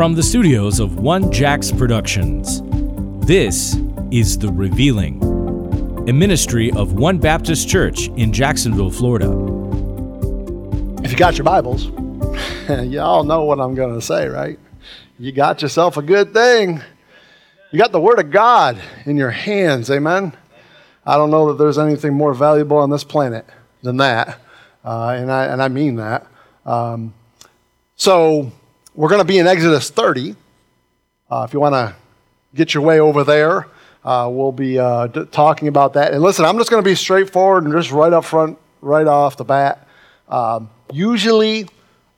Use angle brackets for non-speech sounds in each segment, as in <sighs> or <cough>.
From the studios of One Jax Productions, this is The Revealing, a ministry of One Baptist Church in Jacksonville, Florida. If you got your Bibles, <laughs> y'all know what I'm going to say, right? You got yourself a good thing. You got the Word of God in your hands, amen? I don't know that there's anything more valuable on this planet than that, uh, and, I, and I mean that. Um, so, we're going to be in Exodus 30. Uh, if you want to get your way over there, uh, we'll be uh, d- talking about that. And listen, I'm just going to be straightforward and just right up front, right off the bat. Um, usually,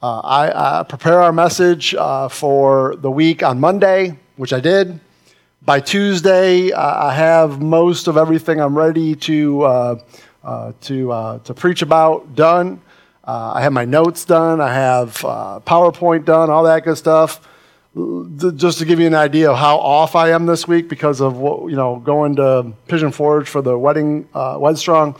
uh, I, I, prepare our message uh, for the week on Monday, which I did. By Tuesday, I have most of everything I'm ready to, uh, to, to preach about done. Uh, I have my notes done. I have uh, PowerPoint done, all that good stuff. Just to give you an idea of how off I am this week because of what, you know going to Pigeon Forge for the wedding uh, Wedstrong.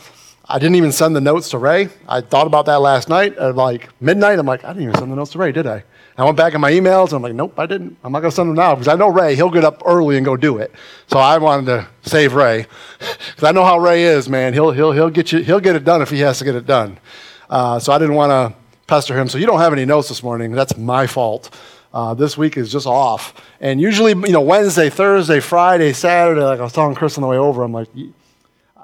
I didn't even send the notes to Ray. I thought about that last night at like midnight. I'm like, I didn't even send the notes to Ray, did I? I went back in my emails and I'm like, nope, I didn't. I'm not going to send them now because I know Ray, he'll get up early and go do it. So I wanted to save Ray <laughs> because I know how Ray is, man. He'll, he'll, he'll, get you, he'll get it done if he has to get it done. Uh, so I didn't want to pester him. So you don't have any notes this morning. That's my fault. Uh, this week is just off. And usually, you know, Wednesday, Thursday, Friday, Saturday, like I was telling Chris on the way over, I'm like,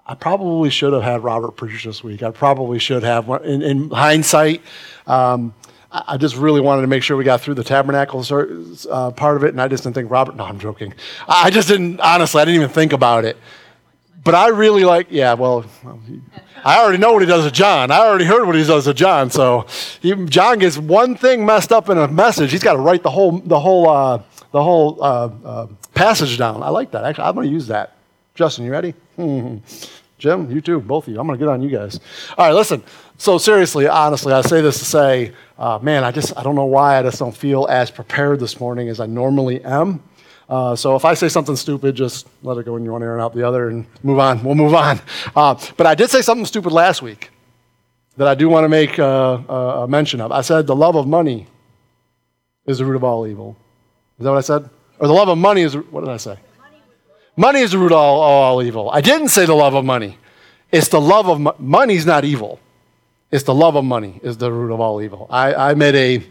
I probably should have had Robert preach this week. I probably should have. In, in hindsight, um, I just really wanted to make sure we got through the tabernacle uh, part of it, and I just didn't think Robert. No, I'm joking. I just didn't. Honestly, I didn't even think about it. But I really like. Yeah, well, I already know what he does to John. I already heard what he does to John. So he, John gets one thing messed up in a message. He's got to write the whole the whole uh, the whole uh, uh, passage down. I like that. Actually, I'm going to use that. Justin, you ready? <laughs> Jim, you too, both of you. I'm going to get on you guys. All right, listen. So seriously, honestly, I say this to say, uh, man, I just I don't know why I just don't feel as prepared this morning as I normally am. Uh, so if I say something stupid, just let it go in one ear and out the other and move on. We'll move on. Uh, but I did say something stupid last week that I do want to make uh, a mention of. I said the love of money is the root of all evil. Is that what I said? Or the love of money is, what did I say? Money is the root of all, all evil. I didn't say the love of money. It's the love of mo- money's not evil. It's the love of money is the root of all evil. I, I made a,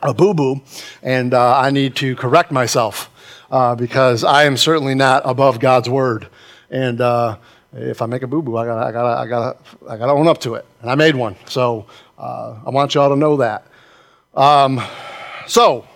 a boo boo, and uh, I need to correct myself uh, because I am certainly not above God's word. And uh, if I make a boo boo, I got I got I got I got to own up to it. And I made one, so uh, I want y'all to know that. Um, so,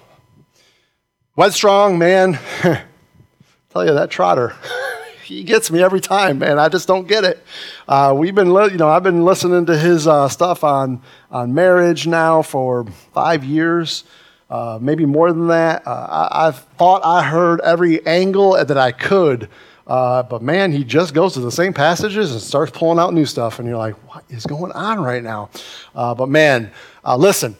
Wedstrong, man, <laughs> tell you that trotter. <laughs> he gets me every time, man. I just don't get it. Uh, we've been, li- you know, I've been listening to his uh, stuff on on marriage now for five years uh, maybe more than that. Uh, I, I, thought I heard every angle that I could, uh, but man, he just goes to the same passages and starts pulling out new stuff, and you're like, what is going on right now? Uh, but man, uh, listen,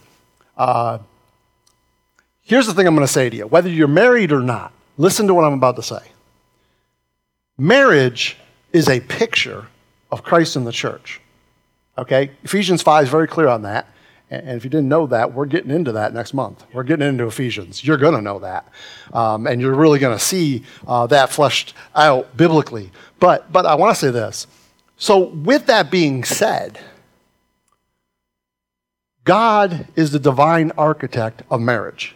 here's the thing I'm going to say to you whether you're married or not, listen to what I'm about to say. Marriage is a picture of Christ in the church. Okay? Ephesians 5 is very clear on that. And if you didn't know that, we're getting into that next month. We're getting into Ephesians. You're going to know that. Um, and you're really going to see uh, that fleshed out biblically. But, but I want to say this. So, with that being said, God is the divine architect of marriage.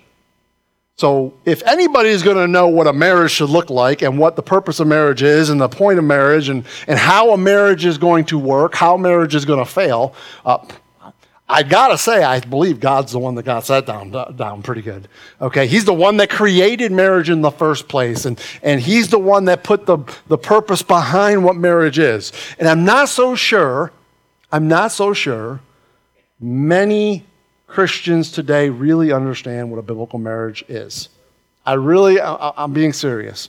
So, if anybody is going to know what a marriage should look like and what the purpose of marriage is and the point of marriage and, and how a marriage is going to work, how marriage is going to fail, uh, I gotta say, I believe God's the one that got that down, down pretty good. Okay, He's the one that created marriage in the first place, and, and He's the one that put the, the purpose behind what marriage is. And I'm not so sure, I'm not so sure many Christians today really understand what a biblical marriage is. I really, I, I'm being serious.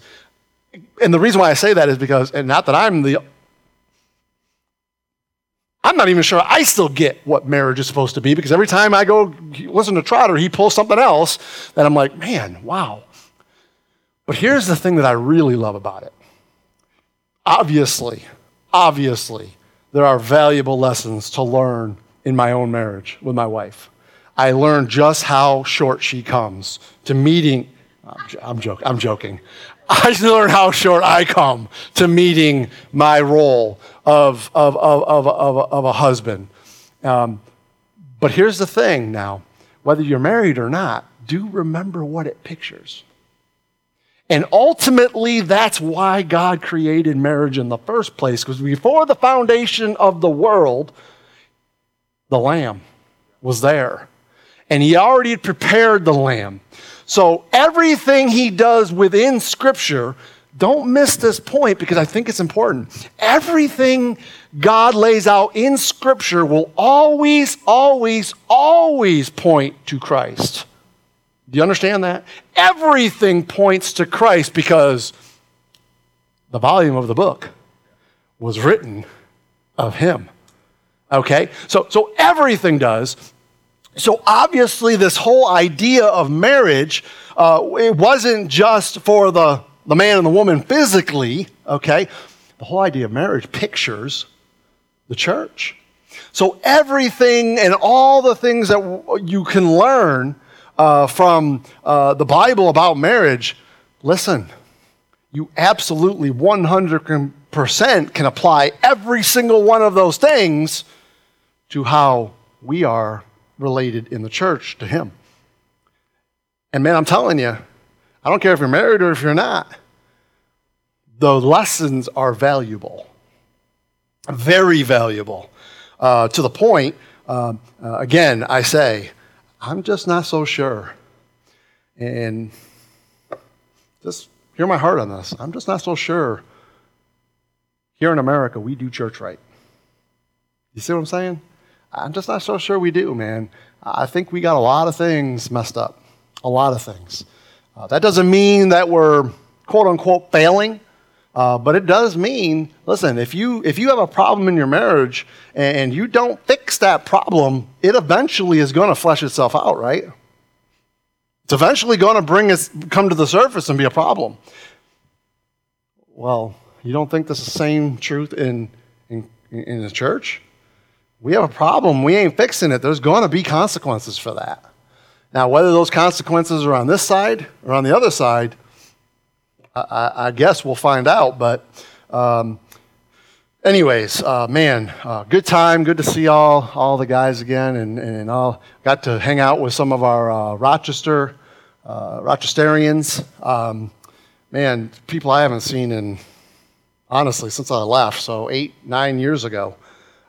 And the reason why I say that is because, and not that I'm the I'm not even sure I still get what marriage is supposed to be because every time I go listen to Trotter, he pulls something else that I'm like, man, wow. But here's the thing that I really love about it. Obviously, obviously, there are valuable lessons to learn in my own marriage with my wife. I learned just how short she comes to meeting. I'm, I'm, joke, I'm joking. I <laughs> learned how short I come to meeting my role of, of, of, of, of, of a husband. Um, but here's the thing now whether you're married or not, do remember what it pictures. And ultimately, that's why God created marriage in the first place, because before the foundation of the world, the Lamb was there. And He already prepared the Lamb. So everything He does within Scripture, don't miss this point because I think it's important. Everything God lays out in Scripture will always, always, always point to Christ. Do you understand that? Everything points to Christ because the volume of the book was written of him. Okay? So, so everything does. So obviously, this whole idea of marriage, uh, it wasn't just for the, the man and the woman physically, okay? The whole idea of marriage pictures the church. So everything and all the things that you can learn uh, from uh, the Bible about marriage, listen, you absolutely 100% can apply every single one of those things to how we are related in the church to Him. And man, I'm telling you, I don't care if you're married or if you're not, the lessons are valuable, very valuable. Uh, to the point, uh, uh, again, I say, I'm just not so sure. And just hear my heart on this. I'm just not so sure. Here in America, we do church right. You see what I'm saying? I'm just not so sure we do, man. I think we got a lot of things messed up. A lot of things. Uh, that doesn't mean that we're quote unquote failing. Uh, but it does mean, listen, if you if you have a problem in your marriage and you don't fix that problem, it eventually is going to flesh itself out, right? It's eventually going to bring us come to the surface and be a problem. Well, you don't think this is the same truth in in, in the church? We have a problem. We ain't fixing it. There's going to be consequences for that. Now, whether those consequences are on this side or on the other side, I, I guess we'll find out. But, um, anyways, uh, man, uh, good time. Good to see all all the guys again, and and all got to hang out with some of our uh, Rochester uh, Rochesterians. Um, man, people I haven't seen in honestly since I left, so eight nine years ago.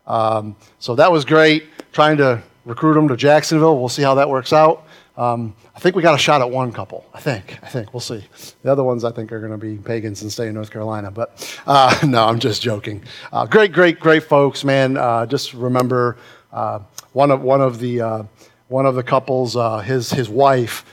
Um, so that was great. Trying to recruit them to Jacksonville. We'll see how that works out. Um, I think we got a shot at one couple. I think. I think. We'll see. The other ones I think are going to be pagans and stay in North Carolina. But uh, <laughs> no, I'm just joking. Uh, great, great, great folks, man. Uh, just remember uh, one of one of the uh, one of the couples, uh, his his wife.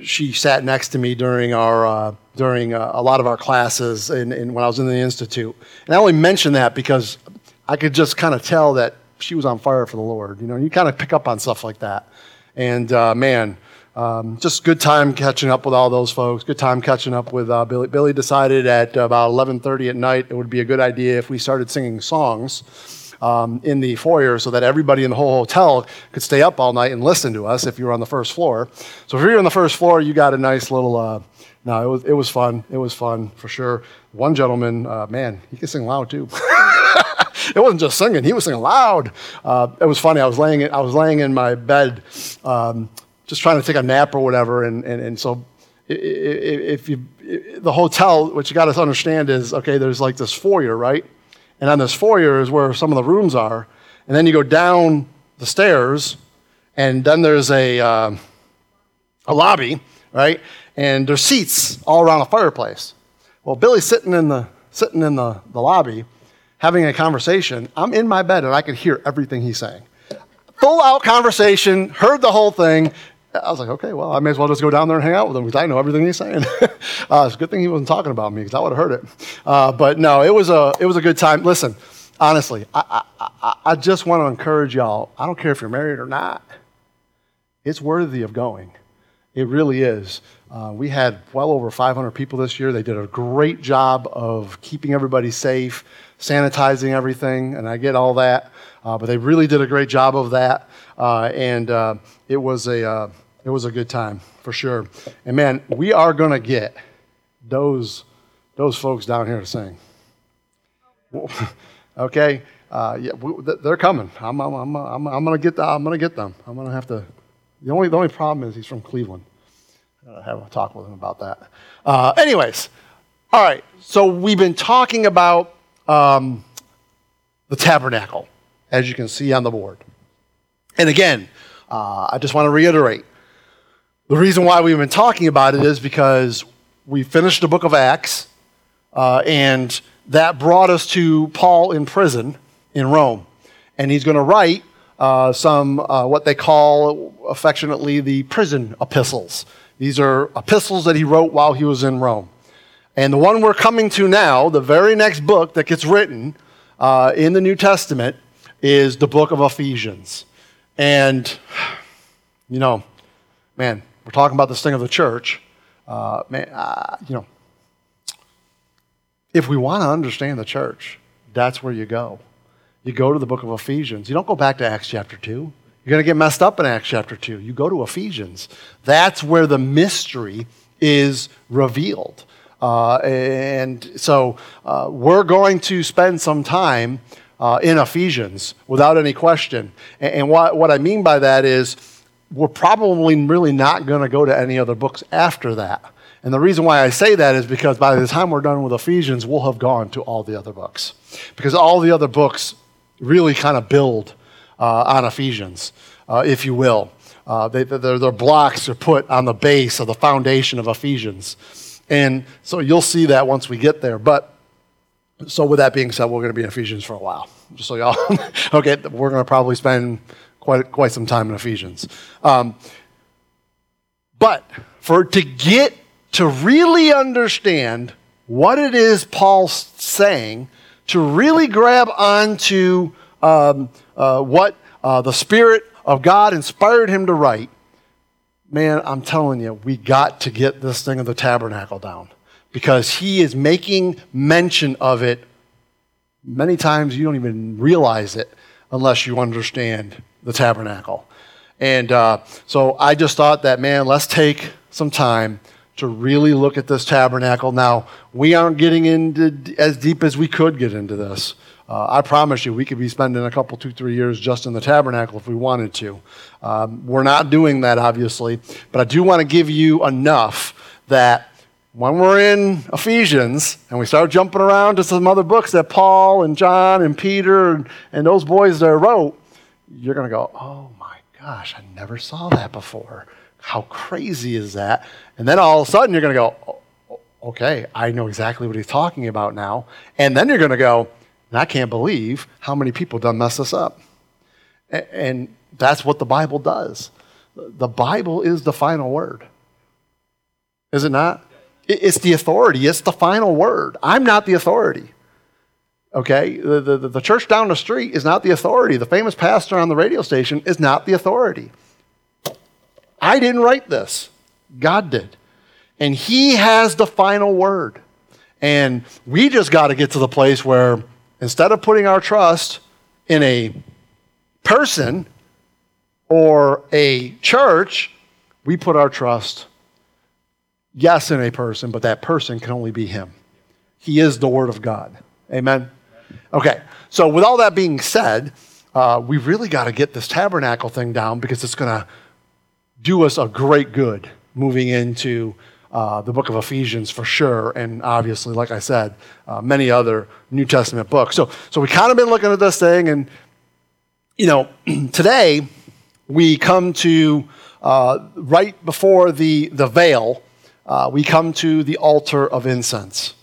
She sat next to me during our during a lot of our classes in, in, when I was in the institute, and I only mention that because I could just kind of tell that she was on fire for the Lord. You know, you kind of pick up on stuff like that. And uh, man, um, just good time catching up with all those folks. Good time catching up with uh, Billy. Billy decided at about 11:30 at night it would be a good idea if we started singing songs um, in the foyer so that everybody in the whole hotel could stay up all night and listen to us if you were on the first floor. So if you're on the first floor, you got a nice little. Uh, no, it was it was fun. It was fun for sure. One gentleman, uh, man, he can sing loud too. <laughs> it wasn't just singing; he was singing loud. Uh, it was funny. I was laying I was laying in my bed, um, just trying to take a nap or whatever, and and, and so if you the hotel, what you got to understand is okay. There's like this foyer, right? And on this foyer is where some of the rooms are, and then you go down the stairs, and then there's a uh, a lobby, right? And there's seats all around a fireplace. Well, Billy's sitting in the sitting in the, the lobby having a conversation. I'm in my bed and I could hear everything he's saying. Full out conversation, heard the whole thing. I was like, okay, well, I may as well just go down there and hang out with him because I know everything he's saying. <laughs> uh, it's a good thing he wasn't talking about me because I would have heard it. Uh, but no, it was a it was a good time. Listen, honestly, I, I, I just want to encourage y'all. I don't care if you're married or not. It's worthy of going. It really is. Uh, we had well over 500 people this year. They did a great job of keeping everybody safe, sanitizing everything, and I get all that. Uh, but they really did a great job of that, uh, and uh, it was a uh, it was a good time for sure. And man, we are gonna get those those folks down here to sing. <laughs> okay, uh, yeah, they're coming. I'm, I'm, I'm, I'm, I'm gonna get the, I'm gonna get them. I'm gonna have to. The only the only problem is he's from Cleveland. I have a talk with him about that. Uh, anyways, all right. So we've been talking about um, the tabernacle as you can see on the board. And again, uh, I just want to reiterate the reason why we've been talking about it is because we finished the book of Acts, uh, and that brought us to Paul in prison in Rome. And he's going to write uh, some, uh, what they call affectionately, the prison epistles. These are epistles that he wrote while he was in Rome. And the one we're coming to now, the very next book that gets written uh, in the New Testament, is the book of Ephesians. And, <sighs> you know, man, we're talking about this thing of the church. Uh, man, uh, you know, if we want to understand the church, that's where you go. You go to the book of Ephesians. You don't go back to Acts chapter 2. You're going to get messed up in Acts chapter 2. You go to Ephesians. That's where the mystery is revealed. Uh, and so uh, we're going to spend some time uh, in Ephesians without any question. And, and what, what I mean by that is we're probably really not going to go to any other books after that. And the reason why I say that is because by the time we're done with Ephesians, we'll have gone to all the other books. Because all the other books really kind of build uh, on Ephesians, uh, if you will. Uh, they, their, their blocks are put on the base of the foundation of Ephesians. And so you'll see that once we get there. But so, with that being said, we're going to be in Ephesians for a while. Just so y'all, <laughs> okay, we're going to probably spend quite, quite some time in Ephesians. Um, but for to get to really understand what it is Paul's saying, to really grab onto um, uh, what uh, the Spirit of God inspired him to write, man, I'm telling you, we got to get this thing of the tabernacle down because he is making mention of it many times you don't even realize it unless you understand the tabernacle. And uh, so I just thought that, man, let's take some time to really look at this tabernacle. Now, we aren't getting into as deep as we could get into this. Uh, I promise you, we could be spending a couple, two, three years just in the tabernacle if we wanted to. Um, we're not doing that, obviously, but I do want to give you enough that when we're in Ephesians and we start jumping around to some other books that Paul and John and Peter and, and those boys there wrote, you're going to go, oh my gosh, I never saw that before. How crazy is that? And then all of a sudden you're going to go, oh, okay, I know exactly what he's talking about now. And then you're going to go, I can't believe how many people done mess this up. And that's what the Bible does. The Bible is the final word. Is it not? It's the authority, it's the final word. I'm not the authority. Okay? The, the, the church down the street is not the authority. The famous pastor on the radio station is not the authority. I didn't write this, God did. And He has the final word. And we just got to get to the place where instead of putting our trust in a person or a church, we put our trust yes, in a person, but that person can only be Him. He is the Word of God. Amen? Okay, so with all that being said, uh, we really got to get this tabernacle thing down because it's going to do us a great good moving into uh, the book of Ephesians for sure, and obviously, like I said, uh, many other New Testament books. So, so we kind of been looking at this thing, and you know, <clears throat> today we come to uh, right before the the veil uh, we come to the altar of incense.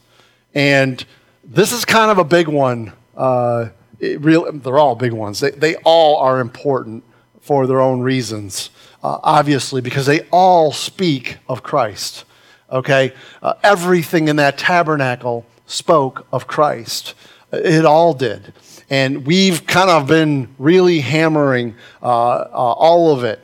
And this is kind of a big one. Uh, real, they're all big ones. They, they all are important for their own reasons, obviously, because they all speak of Christ. Okay? Uh, everything in that tabernacle spoke of Christ. It all did. And we've kind of been really hammering uh, uh, all of it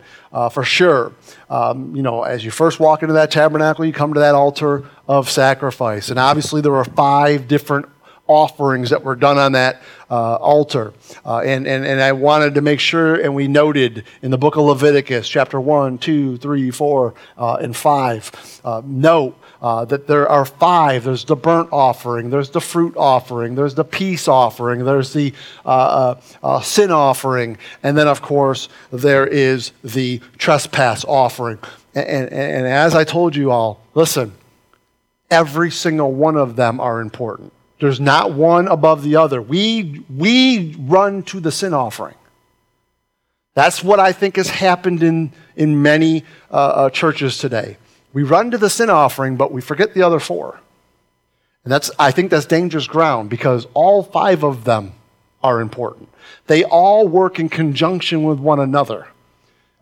for sure um, you know, as you first walk into that tabernacle, you come to that altar of sacrifice. And obviously, there are five different offerings that were done on that uh, altar. Uh, and, and, and I wanted to make sure, and we noted in the book of Leviticus, chapter 1, 2, 3, 4, uh, and 5, uh, note uh, that there are five. There's the burnt offering, there's the fruit offering, there's the peace offering, there's the uh, sin offering, and then, of course, there is the trespass offering. And, and, and as I told you all, listen, every single one of them are important. There's not one above the other. We, we run to the sin offering. That's what I think has happened in, in many uh, uh, churches today. We run to the sin offering, but we forget the other four. And that's, I think that's dangerous ground because all five of them are important. They all work in conjunction with one another.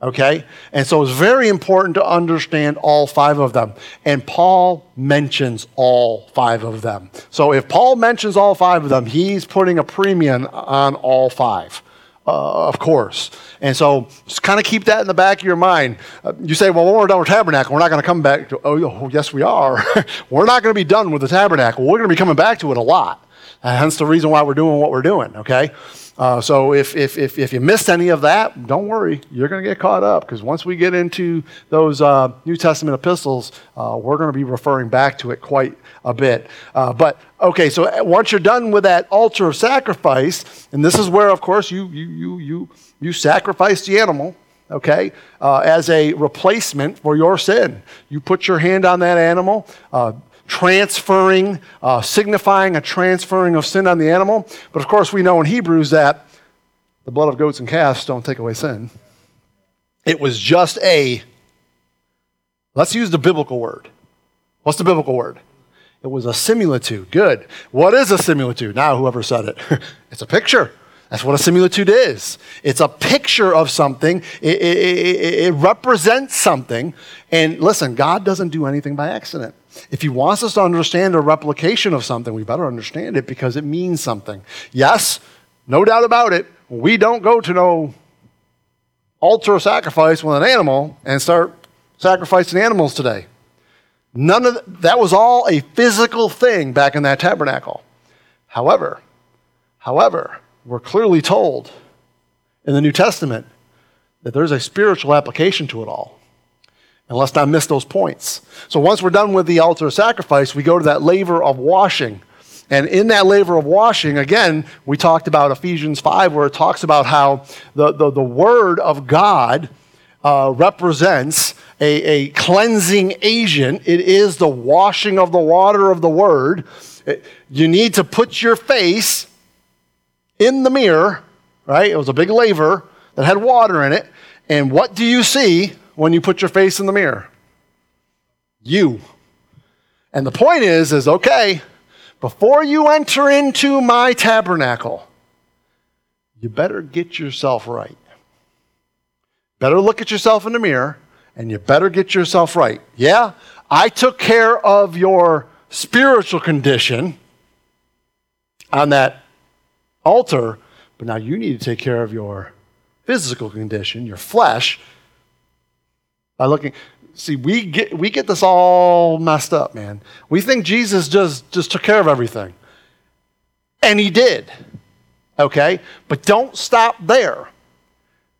Okay? And so it's very important to understand all five of them. And Paul mentions all five of them. So if Paul mentions all five of them, he's putting a premium on all five uh, of course. And so just kind of keep that in the back of your mind. Uh, you say, well, when we're done with tabernacle, we're not going to come back to, oh, oh yes, we are. <laughs> we're not going to be done with the tabernacle. We're going to be coming back to it a lot. And hence the reason why we're doing what we're doing, okay? Uh, so if, if, if, if, you missed any of that, don't worry. You're going to get caught up because once we get into those uh, New Testament epistles, uh, we're going to be referring back to it quite a bit. Uh, but okay, so uh, once you're done with that altar of sacrifice, and this is where, of course, you, you, you, you, you sacrifice the animal okay, uh, as a replacement for your sin. You put your hand on that animal, transferring, uh, signifying a transferring of sin on the animal. But of course, we know in Hebrews that the blood of goats and calves don't take away sin. It was just a, let's use the biblical word. What's the biblical word? It was a similitude. Good. What is a similitude? Now, whoever said it, <laughs> it's a picture. That's what a similitude is. It's a picture of something, it, it, it, it, represents something. And listen, God doesn't do anything by accident. If He wants us to understand a replication of something, we better understand it because it means something. Yes, no doubt about it, we don't go to no altar of sacrifice with an animal and start sacrificing animals today. None of that was all a physical thing back in that tabernacle. However, however, we're clearly told in the New Testament that there's a spiritual application to it all. And let's not miss those points. So once we're done with the altar of sacrifice, we go to that laver of washing. And in that laver of washing, again, we talked about Ephesians 5, where it talks about how the, the, the Word of God uh, represents a, a cleansing agent. It is the washing of the water of the Word. It, you need to put your face in the mirror, right? It was a big laver that had water in it. And what do you see when you put your face in the mirror? You. And the point is, is okay, before you enter into my tabernacle, you better get yourself right. Better look at yourself in the mirror and you better get yourself right. Yeah, I took care of your spiritual condition on that altar, but now you need to take care of your physical condition, your flesh, by looking. See, we get, we get this all messed up, man. We think Jesus just, just took care of everything. And he did. Okay? But don't stop there.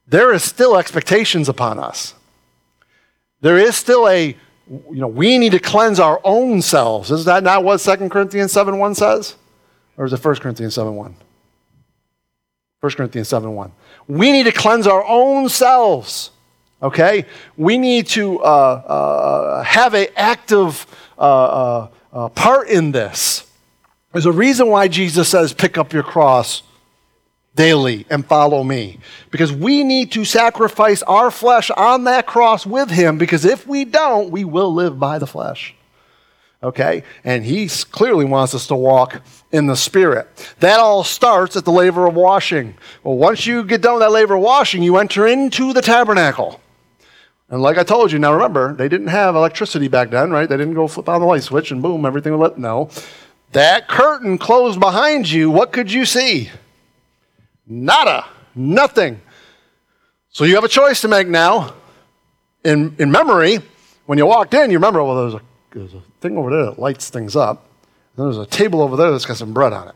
There is still expectations upon us. There is still a, you know, we need to cleanse our own selves. Is that not what 2 Corinthians 7 1 says? Or is it 1 Corinthians 7 1? 1 Corinthians 7 1. We need to cleanse our own selves. Okay? We need to uh, uh, have an active uh, uh, uh, part in this. There's a reason why Jesus says, pick up your cross daily and follow me. Because we need to sacrifice our flesh on that cross with him, because if we don't, we will live by the flesh okay? And he clearly wants us to walk in the Spirit. That all starts at the laver of washing. Well, once you get done with that laver of washing, you enter into the tabernacle. And like I told you, now remember, they didn't have electricity back then, right? They didn't go flip on the light switch and boom, everything would let no. That curtain closed behind you, what could you see? Nada, nothing. So you have a choice to make now. In, in memory, when you walked in, you remember, well, there's a there's a thing over there that lights things up. And there's a table over there that's got some bread on it.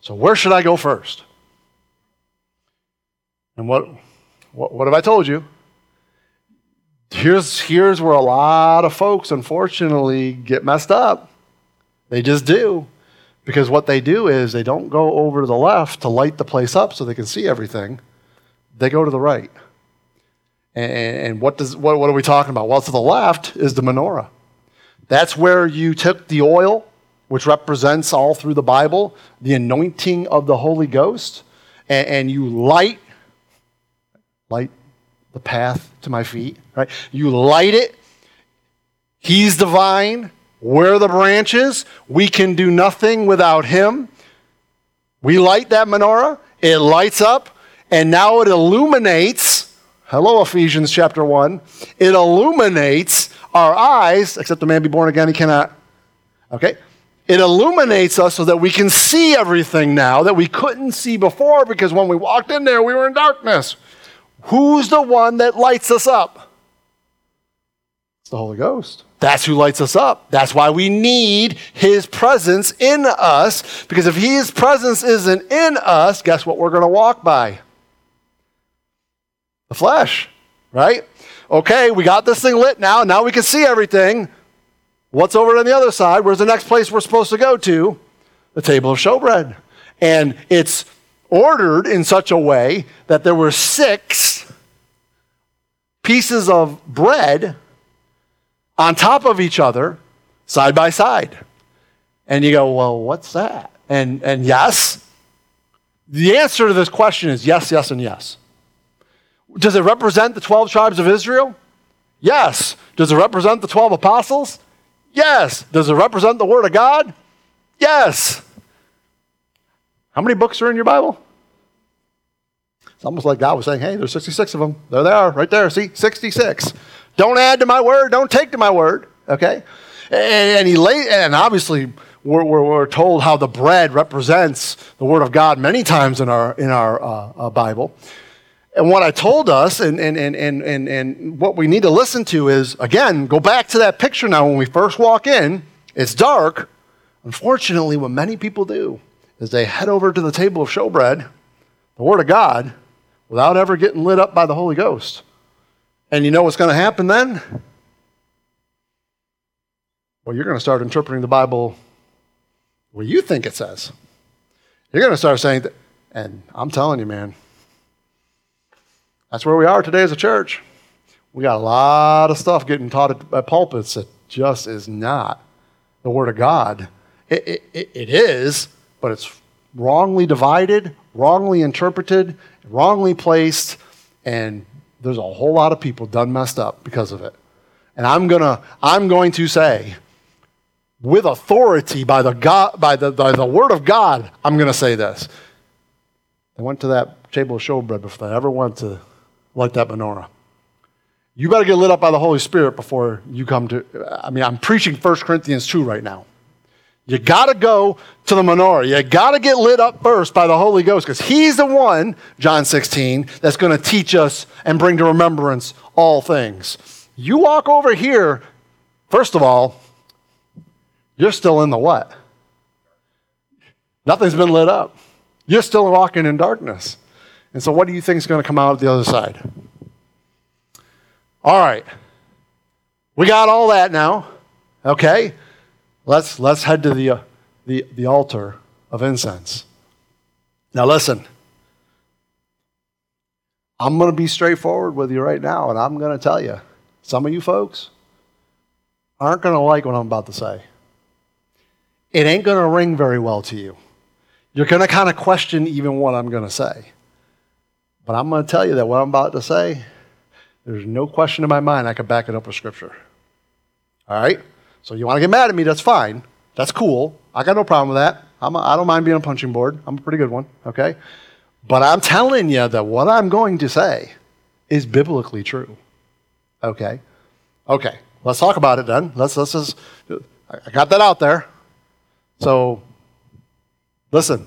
So where should I go first? And what, what, what have I told you? Here's, here's where a lot of folks, unfortunately, get messed up. They just do. Because what they do is they don't go over to the left to light the place up so they can see everything. They go to the right. And, and what, does, what, what are we talking about? Well, to the left is the menorah. That's where you took the oil, which represents all through the Bible, the anointing of the Holy Ghost, and, and you light, light the path to my feet, right? You light it. He's the vine. We're the branches. We can do nothing without him. We light that menorah. It lights up, and now it illuminates. Hello, Ephesians chapter 1. It illuminates our eyes, except a man be born again, he cannot. Okay? It illuminates us so that we can see everything now that we couldn't see before because when we walked in there, we were in darkness. Who's the one that lights us up? It's the Holy Ghost. That's who lights us up. That's why we need His presence in us, because if His presence isn't in us, guess what we're going to walk by? The flesh, right? Okay, we got this thing lit now. Now we can see everything. What's over on the other side? Where's the next place we're supposed to go to? The table of showbread. And it's ordered in such a way that there were six pieces of bread on top of each other, side by side. And you go, well, what's that? And, and yes, the answer to this question is yes, yes, and yes. Does it represent the 12 tribes of Israel? Yes. Does it represent the 12 apostles? Yes. Does it represent the Word of God? Yes. How many books are in your Bible? It's almost like God was saying, hey, there's 66 of them. There they are, right there. See, 66. Don't add to my word, don't take to my word. Okay? And, and he lay, and obviously we're, we're, we're, told how the bread represents the word of God many times in our, in our uh, uh, Bible. And what I told us and, and, and, and, and, what we need to listen to is, again, go back to that picture now when we first walk in. It's dark. Unfortunately, what many people do is they head over to the table of showbread, the Word of God, without ever getting lit up by the Holy Ghost. And you know what's going to happen then? Well, you're going to start interpreting the Bible where you think it says. You're going to start saying, that, and I'm telling you, man, that's where we are today as a church. We got a lot of stuff getting taught at pulpits that just is not the Word of God. It, it, it is, but it's wrongly divided, wrongly interpreted, wrongly placed, and there's a whole lot of people done messed up because of it. And I'm gonna, I'm going to say, with authority by the God, by the, by the word of God, I'm gonna say this. They went to that table of showbread before they ever went to light that menorah. You better get lit up by the Holy Spirit before you come to. I mean, I'm preaching 1 Corinthians 2 right now. You got to go to the menorah. You got to get lit up first by the Holy Ghost because He's the one, John 16, that's going to teach us and bring to remembrance all things. You walk over here, first of all, you're still in the what? Nothing's been lit up. You're still walking in darkness. And so, what do you think is going to come out of the other side? All right. We got all that now. Okay? Let's, let's head to the, uh, the, the altar of incense. Now, listen. I'm going to be straightforward with you right now, and I'm going to tell you some of you folks aren't going to like what I'm about to say. It ain't going to ring very well to you. You're going to kind of question even what I'm going to say. But I'm going to tell you that what I'm about to say, there's no question in my mind I can back it up with Scripture. All right? So you want to get mad at me, that's fine. That's cool. I got no problem with that. I'm a, I don't mind being a punching board. I'm a pretty good one, okay? But I'm telling you that what I'm going to say is biblically true. Okay? Okay. Let's talk about it then. Let's, let's just, I got that out there. So, listen.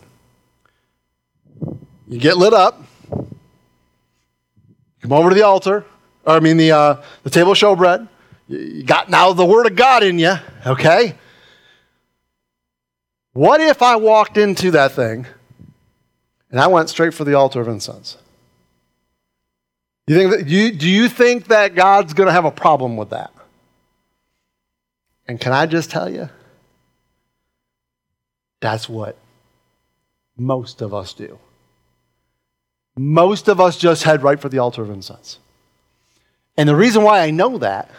You get lit up. Come over to the altar, or I mean the, uh, the table of showbread. You got now the Word of God in you, okay? What if I walked into that thing and I went straight for the altar of incense? You think that, you, do you think that God's going to have a problem with that? And can I just tell you? That's what most of us do. Most of us just head right for the altar of incense. And the reason why I know that,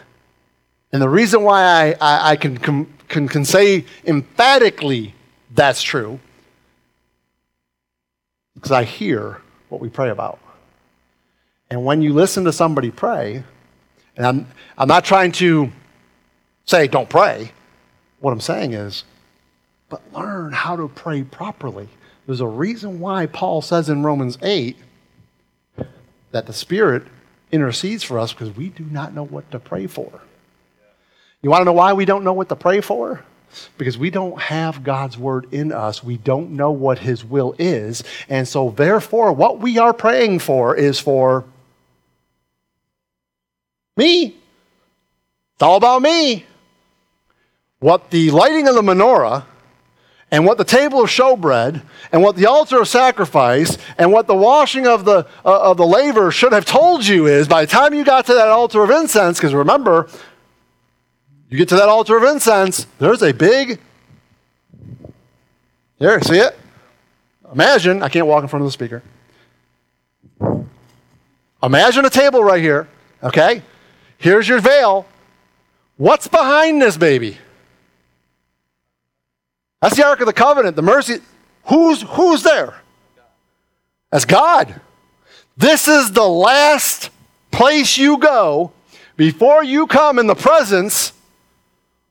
and the reason why I, I, I can, can, can say emphatically that's true, because I hear what we pray about. And when you listen to somebody pray, and I'm, I'm not trying to say don't pray, what I'm saying is, but learn how to pray properly. There's a reason why Paul says in Romans 8 that the Spirit intercedes for us because we do not know what to pray for. You want to know why we don't know what to pray for? Because we don't have God's word in us. We don't know what his will is. And so, therefore, what we are praying for is for me. It's all about me. What the lighting of the menorah and what the table of showbread and what the altar of sacrifice and what the washing of the, uh, of the laver should have told you is by the time you got to that altar of incense, because remember, you get to that altar of incense, there's a big. There, see it? Imagine, I can't walk in front of the speaker. Imagine a table right here, okay? Here's your veil. What's behind this baby? That's the Ark of the Covenant, the mercy. Who's, who's there? That's God. This is the last place you go before you come in the presence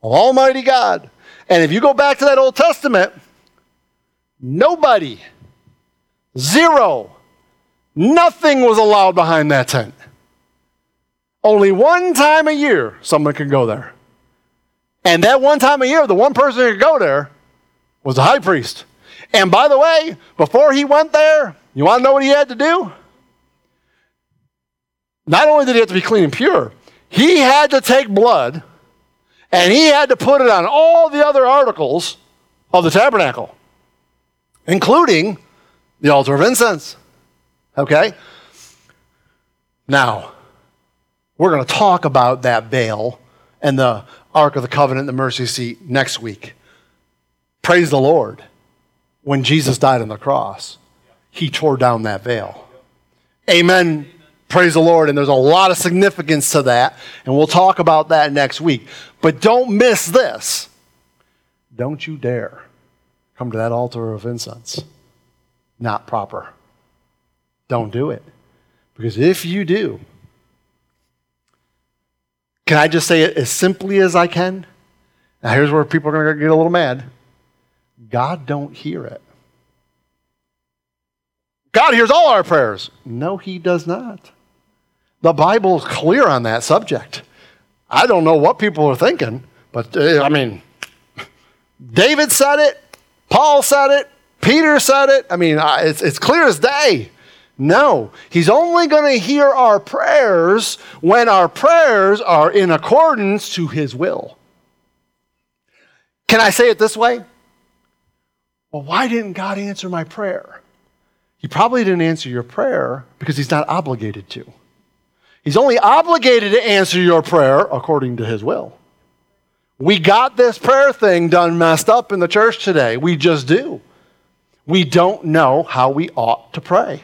of Almighty God. And if you go back to that Old Testament, nobody, zero, nothing was allowed behind that tent. Only one time a year someone could go there. And that one time a year, the one person who could go there was the high priest. And by the way, before he went there, you want to know what he had to do? Not only did he have to be clean and pure, he had to take blood and he had to put it on all the other articles of the tabernacle, including the altar of incense. Okay? Now, we're going to talk about that veil and the Ark of the Covenant, the mercy seat, next week. Praise the Lord. When Jesus died on the cross, he tore down that veil. Amen. Praise the Lord. And there's a lot of significance to that. And we'll talk about that next week. But don't miss this. Don't you dare come to that altar of incense. Not proper. Don't do it. Because if you do, can I just say it as simply as I can? Now here's where people are going to get a little mad. God don't hear it. God hears all our prayers. No, he does not. The Bible is clear on that subject. I don't know what people are thinking, but uh, I mean, David said it, Paul said it, Peter said it. I mean, it's, it's clear as day. No, he's only going to hear our prayers when our prayers are in accordance to his will. Can I say it this way? Well, why didn't God answer my prayer? He probably didn't answer your prayer because he's not obligated to. He's only obligated to answer your prayer according to his will. We got this prayer thing done messed up in the church today. We just do. We don't know how we ought to pray.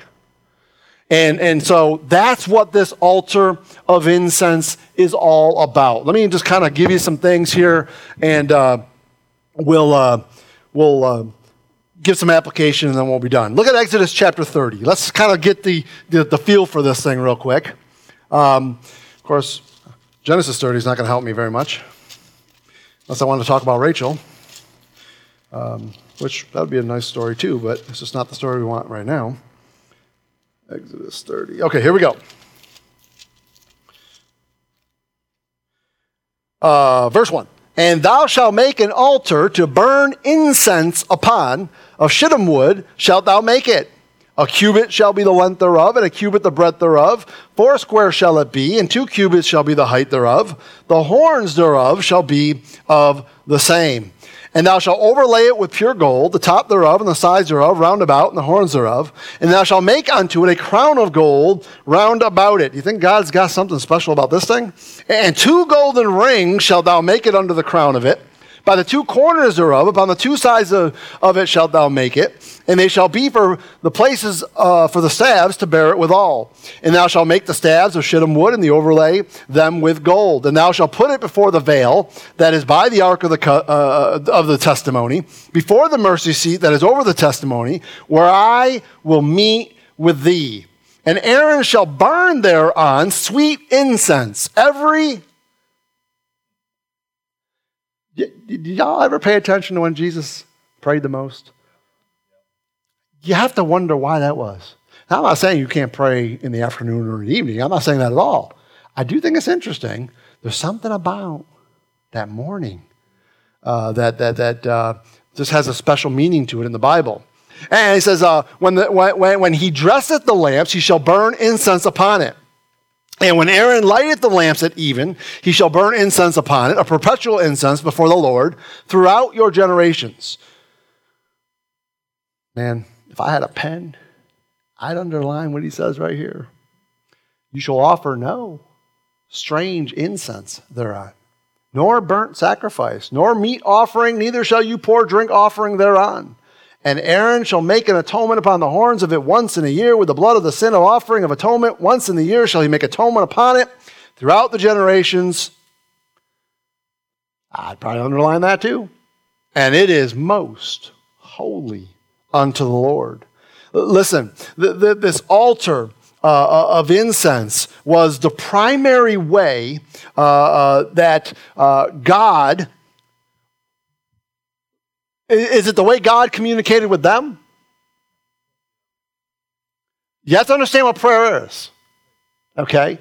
And, and so that's what this altar of incense is all about. Let me just kind of give you some things here, and uh, we'll, uh, we'll uh, give some application and then we'll be done. Look at Exodus chapter 30. Let's kind of get the, the, the, feel for this thing real quick. Um, of course, Genesis 30 is not going to help me very much, unless I want to talk about Rachel, um, which that would be a nice story too, but it's just not the story we want right now. Exodus 30. Okay, here we go. Uh, verse 1. And thou shalt make an altar to burn incense upon, of shittim wood shalt thou make it. A cubit shall be the length thereof, and a cubit the breadth thereof. Four square shall it be, and two cubits shall be the height thereof. The horns thereof shall be of the same. And thou shalt overlay it with pure gold, the top thereof, and the sides thereof, round about, and the horns thereof. And thou shalt make unto it a crown of gold round about it. You think God's got something special about this thing? And two golden rings shalt thou make it under the crown of it. By the two corners thereof, upon the two sides of, of it shalt thou make it, and they shall be for the places uh, for the staves to bear it withal. And thou shalt make the staves of shittim wood, and the overlay them with gold. And thou shalt put it before the veil that is by the ark of the, uh, of the testimony, before the mercy seat that is over the testimony, where I will meet with thee. And Aaron shall burn thereon sweet incense every did y'all ever pay attention to when Jesus prayed the most? You have to wonder why that was. Now, I'm not saying you can't pray in the afternoon or in the evening. I'm not saying that at all. I do think it's interesting. There's something about that morning uh, that, that, that uh, just has a special meaning to it in the Bible. And he says, uh, when, the, when, when he dresseth the lamps, he shall burn incense upon it. And when Aaron lighteth the lamps at even, he shall burn incense upon it, a perpetual incense before the Lord throughout your generations. Man, if I had a pen, I'd underline what he says right here. You shall offer no strange incense thereon, nor burnt sacrifice, nor meat offering, neither shall you pour drink offering thereon. And Aaron shall make an atonement upon the horns of it once in a year with the blood of the sin of offering of atonement. Once in the year shall he make atonement upon it throughout the generations. I'd probably underline that too. And it is most holy unto the Lord. Listen, this altar uh, uh of incense was the primary way uh, uh, that uh, God is it the way God communicated with them? You have to understand what prayer is. Okay?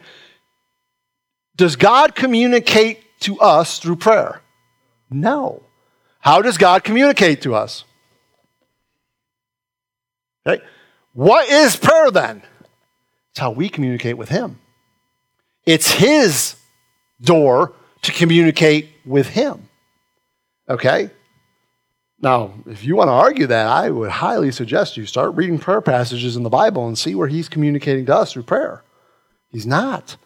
Does God communicate to us through prayer? No. How does God communicate to us? Okay? What is prayer then? It's how we communicate with Him. It's His door to communicate with Him. Okay? Now, if you want to argue that, I would highly suggest you start reading prayer passages in the Bible and see where he's communicating to us through prayer. He's not.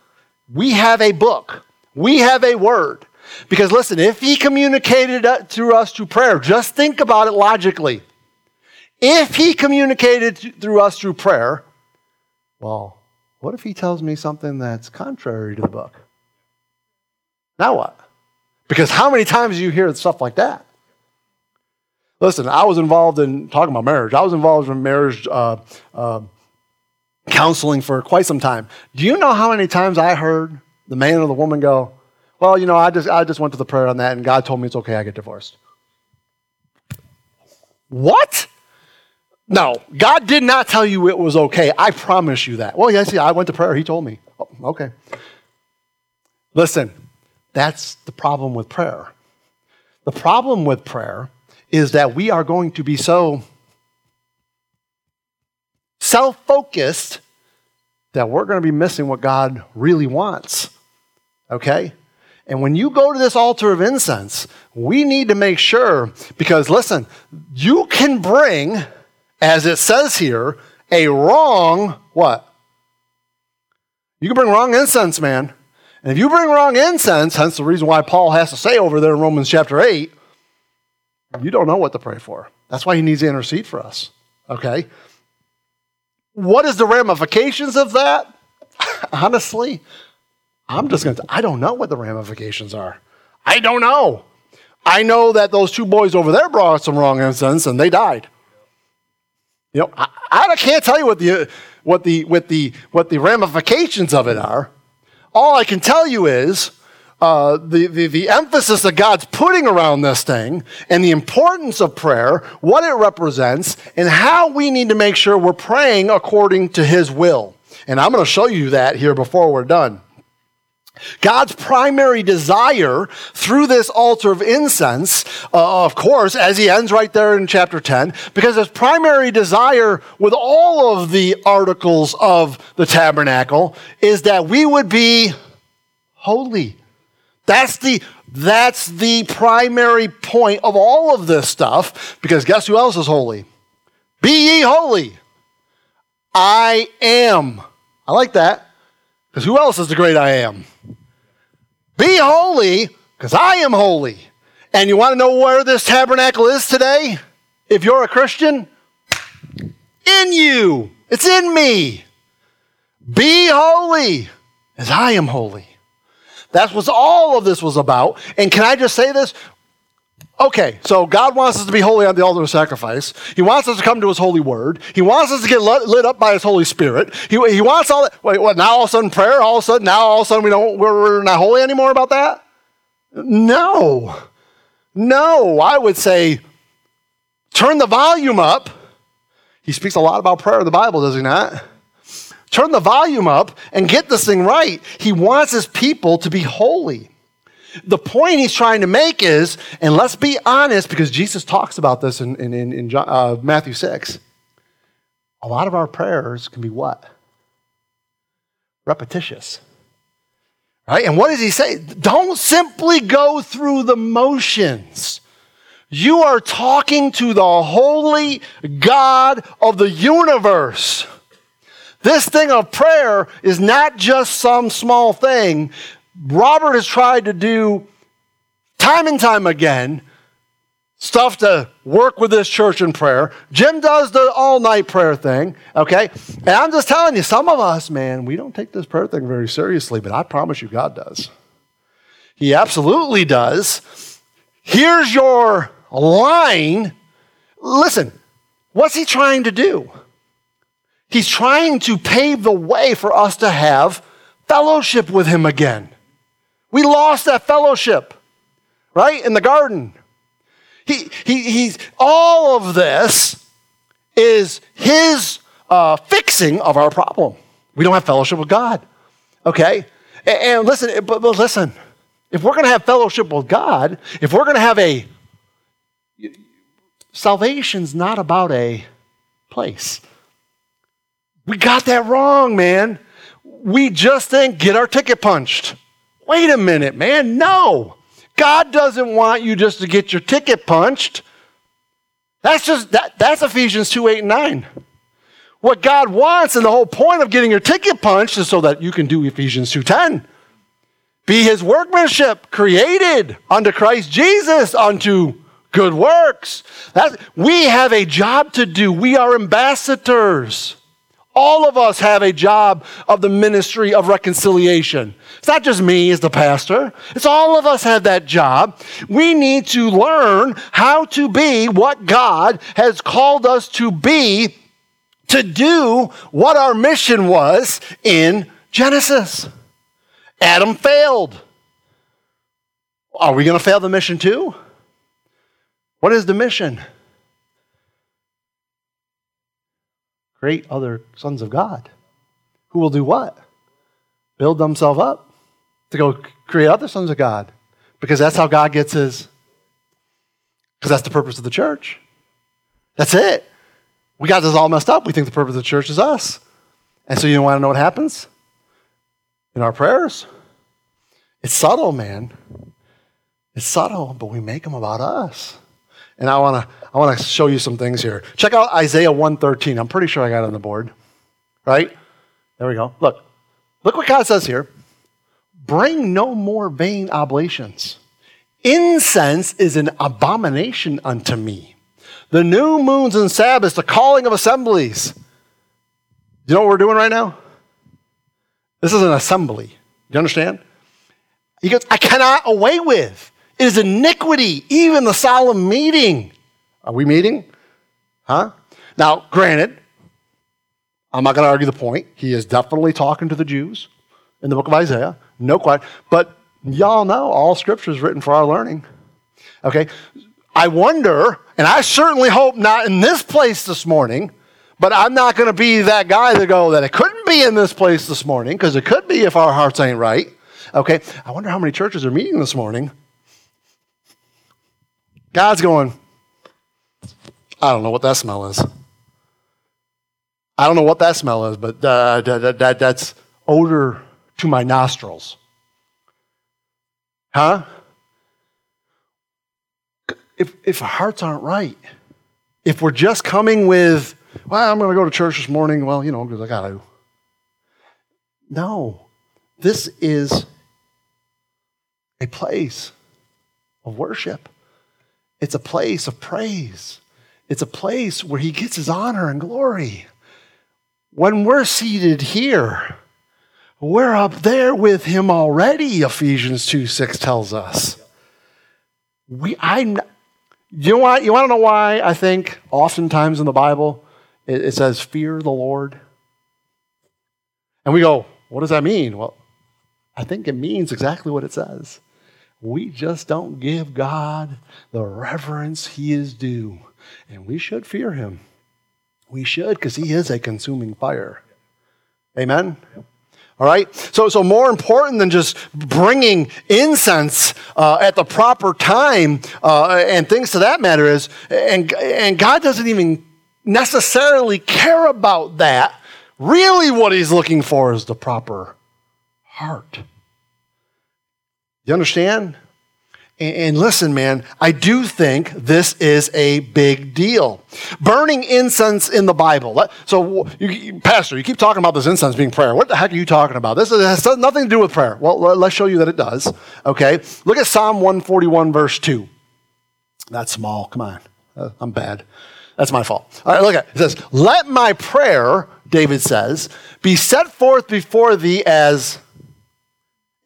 We have a book, we have a word. Because listen, if he communicated through us through prayer, just think about it logically. If he communicated through us through prayer, well, what if he tells me something that's contrary to the book? Now what? Because how many times do you hear stuff like that? Listen, I was involved in talking about marriage. I was involved in marriage uh, uh, counseling for quite some time. Do you know how many times I heard the man or the woman go, "Well, you know, I just I just went to the prayer on that, and God told me it's okay. I get divorced." What? No, God did not tell you it was okay. I promise you that. Well, yeah, I went to prayer. He told me. Oh, okay. Listen, that's the problem with prayer. The problem with prayer is that we are going to be so self focused that we're going to be missing what God really wants. Okay? And when you go to this altar of incense, we need to make sure, because listen, you can bring, as it says here, a wrong what? You can bring wrong incense, man. And if you bring wrong incense, hence the reason why Paul has to say over there in Romans chapter 8, you don't know what to pray for. That's why he needs to intercede for us. Okay? What is the ramifications of that? <laughs> Honestly, I'm just going to, I don't know what the ramifications are. I don't know. I know that those two boys over there brought some wrong incense and they died. You know, I, I can't tell you what the, what, the, what, the, what the ramifications of it are. All I can tell you is uh, the, the, the emphasis that God's putting around this thing and the importance of prayer, what it represents, and how we need to make sure we're praying according to His will. And I'm going to show you that here before we're done. God's primary desire through this altar of incense, uh, of course, as he ends right there in chapter 10, because his primary desire with all of the articles of the tabernacle is that we would be holy. That's the, That's the primary point of all of this stuff because guess who else is holy? Be ye holy. I am. I like that because who else is the great I am? Be holy because I am holy. And you want to know where this tabernacle is today? If you're a Christian, in you, it's in me. Be holy as I am holy. That's what all of this was about. And can I just say this? Okay, so God wants us to be holy on the altar of sacrifice. He wants us to come to His holy word. He wants us to get lit up by His Holy Spirit. He, he wants all that. Wait, what? Now all of a sudden prayer? All of a sudden, now all of a sudden we don't, we're, we're not holy anymore about that? No. No. I would say turn the volume up. He speaks a lot about prayer in the Bible, does he not? Turn the volume up and get this thing right. He wants his people to be holy. The point he's trying to make is, and let's be honest, because Jesus talks about this in, in, in John, uh, Matthew 6, a lot of our prayers can be what? Repetitious. Right? And what does he say? Don't simply go through the motions. You are talking to the holy God of the universe. This thing of prayer is not just some small thing. Robert has tried to do time and time again stuff to work with this church in prayer. Jim does the all night prayer thing, okay? And I'm just telling you, some of us, man, we don't take this prayer thing very seriously, but I promise you, God does. He absolutely does. Here's your line. Listen, what's he trying to do? He's trying to pave the way for us to have fellowship with Him again. We lost that fellowship, right? In the garden. He, he, he's, all of this is His uh, fixing of our problem. We don't have fellowship with God, okay? And, and listen, but, but listen, if we're going to have fellowship with God, if we're going to have a salvation's not about a place. We got that wrong, man. We just think get our ticket punched. Wait a minute, man. No. God doesn't want you just to get your ticket punched. That's just that, that's Ephesians 2, 8, and 9. What God wants, and the whole point of getting your ticket punched is so that you can do Ephesians 2:10. Be his workmanship, created unto Christ Jesus, unto good works. That, we have a job to do. We are ambassadors. All of us have a job of the ministry of reconciliation. It's not just me as the pastor. It's all of us have that job. We need to learn how to be what God has called us to be to do what our mission was in Genesis. Adam failed. Are we going to fail the mission too? What is the mission? Create other sons of God who will do what? Build themselves up to go create other sons of God. Because that's how God gets his, because that's the purpose of the church. That's it. We got this all messed up. We think the purpose of the church is us. And so you want to know what happens? In our prayers? It's subtle, man. It's subtle, but we make them about us. And I want to I want to show you some things here. Check out Isaiah 113. I'm pretty sure I got it on the board. Right? There we go. Look. Look what God says here. Bring no more vain oblations. Incense is an abomination unto me. The new moons and Sabbaths, the calling of assemblies. You know what we're doing right now? This is an assembly. Do you understand? He goes, I cannot away with. It is iniquity, even the solemn meeting. Are we meeting? Huh? Now, granted, I'm not going to argue the point. He is definitely talking to the Jews in the book of Isaiah. No question. But y'all know all scripture is written for our learning. Okay? I wonder, and I certainly hope not in this place this morning, but I'm not going to be that guy that go that it couldn't be in this place this morning because it could be if our hearts ain't right. Okay? I wonder how many churches are meeting this morning God's going, I don't know what that smell is. I don't know what that smell is, but uh, that, that, that's odor to my nostrils. Huh? if, if our hearts aren't right, if we're just coming with, well, I'm going to go to church this morning, well, you know, because I got to. No, this is a place of worship. It's a place of praise. It's a place where he gets his honor and glory. When we're seated here, we're up there with him already, Ephesians 2 6 tells us. We, I, you, know why, you want to know why I think oftentimes in the Bible it, it says, fear the Lord? And we go, what does that mean? Well, I think it means exactly what it says. We just don't give God the reverence he is due. And we should fear him. We should, because he is a consuming fire. Amen? All right? So, so more important than just bringing incense uh, at the proper time uh, and things to that matter is, and, and God doesn't even necessarily care about that. Really, what he's looking for is the proper heart. You understand? And listen, man, I do think this is a big deal. Burning incense in the Bible. So, you, Pastor, you keep talking about this incense being prayer. What the heck are you talking about? This has nothing to do with prayer. Well, let's show you that it does. Okay. Look at Psalm 141, verse 2. That's small. Come on. Uh, I'm bad. That's my fault. All right, look at it. It says, Let my prayer, David says, be set forth before thee as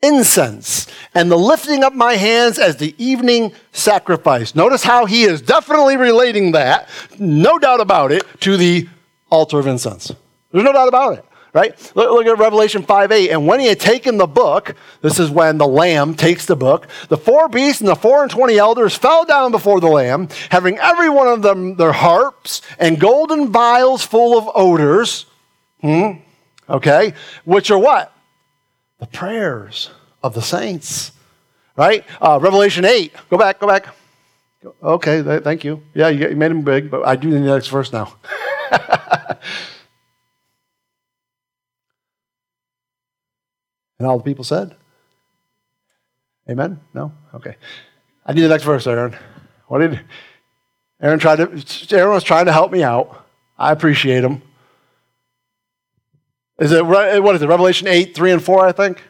incense and the lifting up my hands as the evening sacrifice. Notice how he is definitely relating that, no doubt about it, to the altar of incense. There's no doubt about it. Right? Look, look at Revelation 5 8. And when he had taken the book, this is when the Lamb takes the book, the four beasts and the four and twenty elders fell down before the Lamb, having every one of them their harps and golden vials full of odors. Hmm? Okay? Which are what? The prayers of the saints, right? Uh, Revelation 8. Go back, go back. Okay, th- thank you. Yeah, you, made him big, but I do need the next verse now. <laughs> and all the people said, Amen? No? Okay. I need the next verse, Aaron. What did Aaron tried to Aaron was trying to help me out. I appreciate him. Is it eh, what is it? Revelation 8, 3 and 4, I think?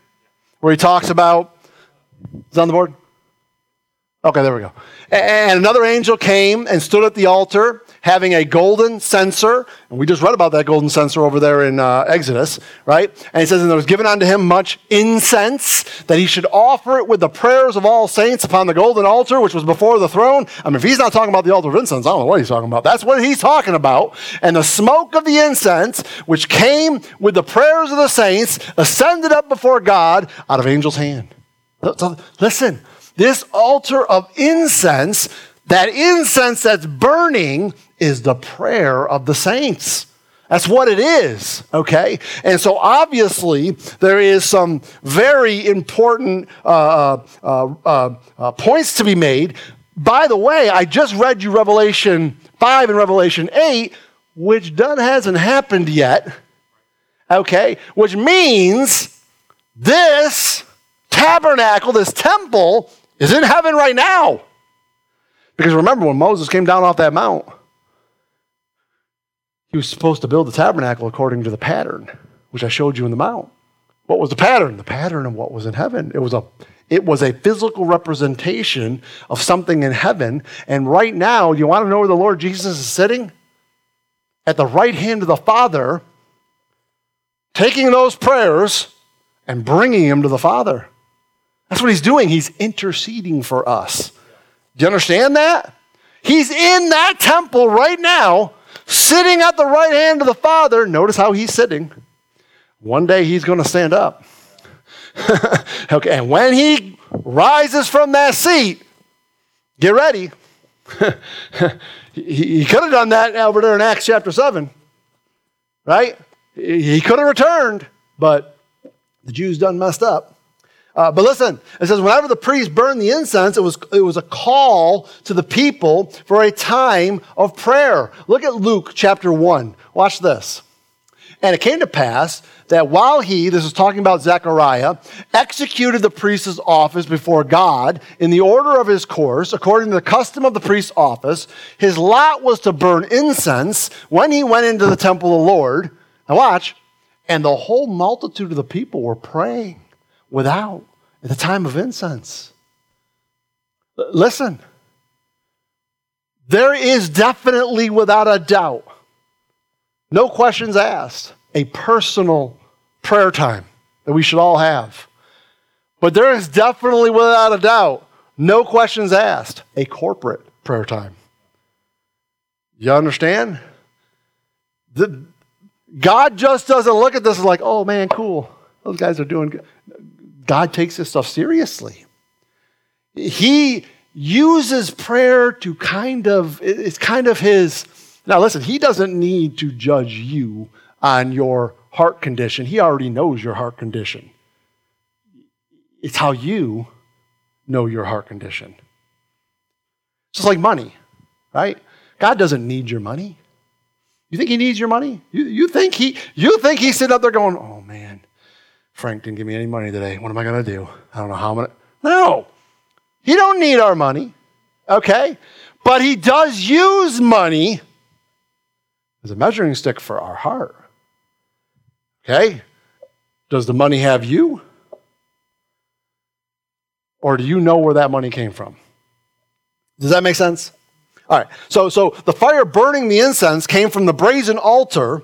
Where he talks about is on the board? Okay, there we go. And another angel came and stood at the altar having a golden censer. And we just read about that golden censer over there in uh, Exodus, right? And he says, And there was given unto him much incense, that he should offer it with the prayers of all saints upon the golden altar, which was before the throne. I mean, if he's not talking about the altar of incense, I don't know what he's talking about. That's what he's talking about. And the smoke of the incense, which came with the prayers of the saints, ascended up before God out of angel's hand. So, listen, this altar of incense, that incense that's burning, is the prayer of the saints. That's what it is, okay? And so obviously, there is some very important uh, uh, uh, uh, points to be made. By the way, I just read you Revelation 5 and Revelation 8, which done hasn't happened yet, okay? Which means this tabernacle, this temple, is in heaven right now. Because remember, when Moses came down off that mount, he was supposed to build the tabernacle according to the pattern, which I showed you in the mount. What was the pattern? The pattern of what was in heaven. It was a it was a physical representation of something in heaven. And right now, you want to know where the Lord Jesus is sitting? At the right hand of the Father, taking those prayers and bringing them to the Father. That's what he's doing. He's interceding for us. Do you understand that? He's in that temple right now, sitting at the right hand of the Father. Notice how he's sitting. One day he's going to stand up. <laughs> okay, and when he rises from that seat, get ready. <laughs> he, he could have done that over there in Acts chapter 7, right? He could have returned, but the Jews done messed up. Uh, but listen, it says, whenever the priest burned the incense, it was, it was a call to the people for a time of prayer. Look at Luke chapter 1. Watch this. And it came to pass that while he, this is talking about Zechariah, executed the priest's office before God in the order of his course, according to the custom of the priest's office, his lot was to burn incense when he went into the temple of the Lord. Now watch, and the whole multitude of the people were praying without at the time of incense. Listen, there is definitely, without a doubt, no questions asked, a personal prayer time that we should all have. But there is definitely, without a doubt, no questions asked, a corporate prayer time. You understand? The, God just doesn't look at this like, oh man, cool. Those guys are doing good. God takes this stuff seriously. He uses prayer to kind of, it's kind of his. Now, listen, he doesn't need to judge you on your heart condition. He already knows your heart condition. It's how you know your heart condition. It's just like money, right? God doesn't need your money. You think he needs your money? You, you think he you think he's sitting up there going, oh man, Frank didn't give me any money today. What am I gonna do? I don't know how I'm gonna No. He don't need our money. Okay? But he does use money as a measuring stick for our heart. Okay? Does the money have you? Or do you know where that money came from? Does that make sense? All right. So, so the fire burning the incense came from the brazen altar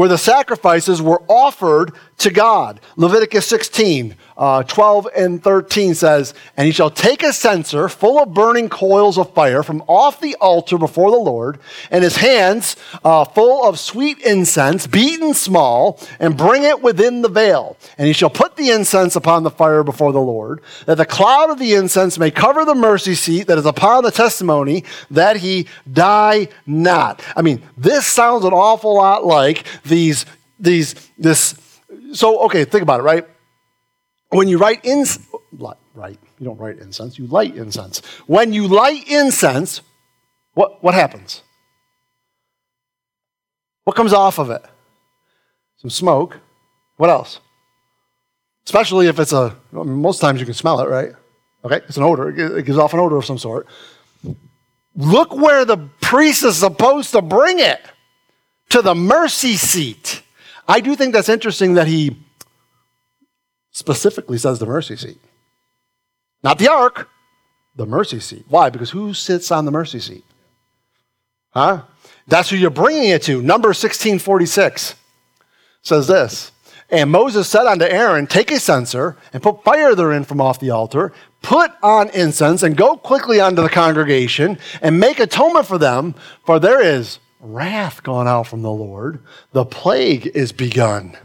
where the sacrifices were offered to God. Leviticus 16, uh, 12 and 13 says, And he shall take a censer full of burning coals of fire from off the altar before the Lord, and his hands uh, full of sweet incense, beaten small, and bring it within the veil. And he shall put the incense upon the fire before the Lord, that the cloud of the incense may cover the mercy seat that is upon the testimony, that he die not. I mean, this sounds an awful lot like these, these, this. So, okay, think about it, right? When you write in, right, you don't write incense, you light incense. When you light incense, what, what happens? What comes off of it? Some smoke. What else? Especially if it's a, most times you can smell it, right? Okay, it's an odor. It gives off an odor of some sort. Look where the priest is supposed to bring it to the mercy seat. I do think that's interesting that he specifically says the mercy seat. Not the ark, the mercy seat. Why? Because who sits on the mercy seat? Huh? That's who you're bringing it to. Number 1646 says this. And Moses said unto Aaron, Take a censer and put fire therein from off the altar, put on incense, and go quickly unto the congregation, and make atonement for them, for there is wrath gone out from the Lord. The plague is begun.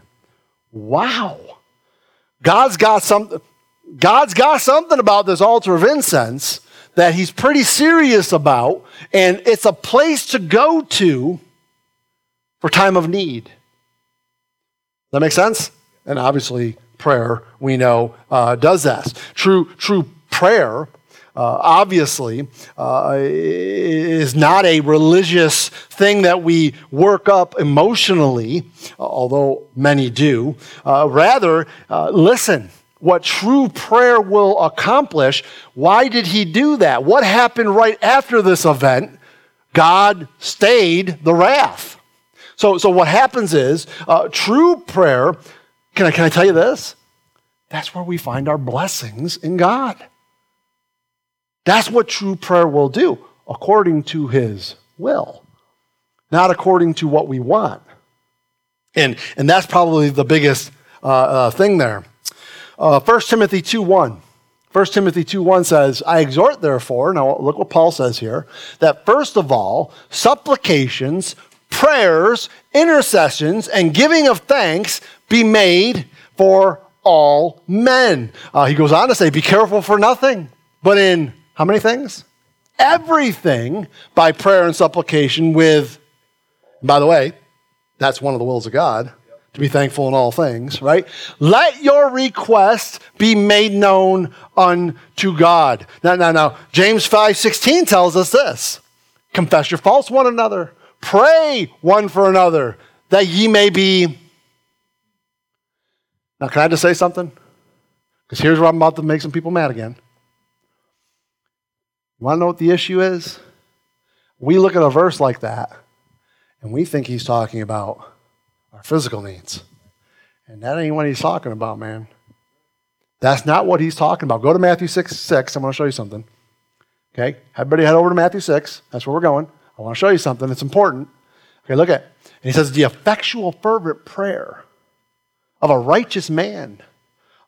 Wow. God's got something. God's got something about this altar of incense that he's pretty serious about, and it's a place to go to for time of need. Does that make sense? And obviously, prayer, we know, uh, does that. True, true prayer uh, obviously, uh, is not a religious thing that we work up emotionally, although many do. Uh, rather, uh, listen. What true prayer will accomplish. Why did he do that? What happened right after this event? God stayed the wrath. So, so what happens is uh, true prayer. Can I, can I tell you this? That's where we find our blessings in God. That's what true prayer will do, according to his will, not according to what we want. And, and that's probably the biggest uh, uh, thing there. Uh, 1 Timothy 2 1. 1 Timothy 2 1 says, I exhort, therefore, now look what Paul says here, that first of all, supplications, prayers, intercessions, and giving of thanks be made for all men. Uh, he goes on to say, Be careful for nothing, but in how many things? Everything by prayer and supplication with, by the way, that's one of the wills of God to be thankful in all things, right? Let your requests be made known unto God. Now, now, now, James 5 16 tells us this confess your faults one another, pray one for another, that ye may be Now, can I just say something? Because here's where I'm about to make some people mad again. You want to know what the issue is? We look at a verse like that and we think he's talking about our physical needs. And that ain't what he's talking about, man. That's not what he's talking about. Go to Matthew 6 6. I'm going to show you something. Okay? Everybody head over to Matthew 6. That's where we're going. I want to show you something. It's important. Okay, look at it. And he says, The effectual, fervent prayer of a righteous man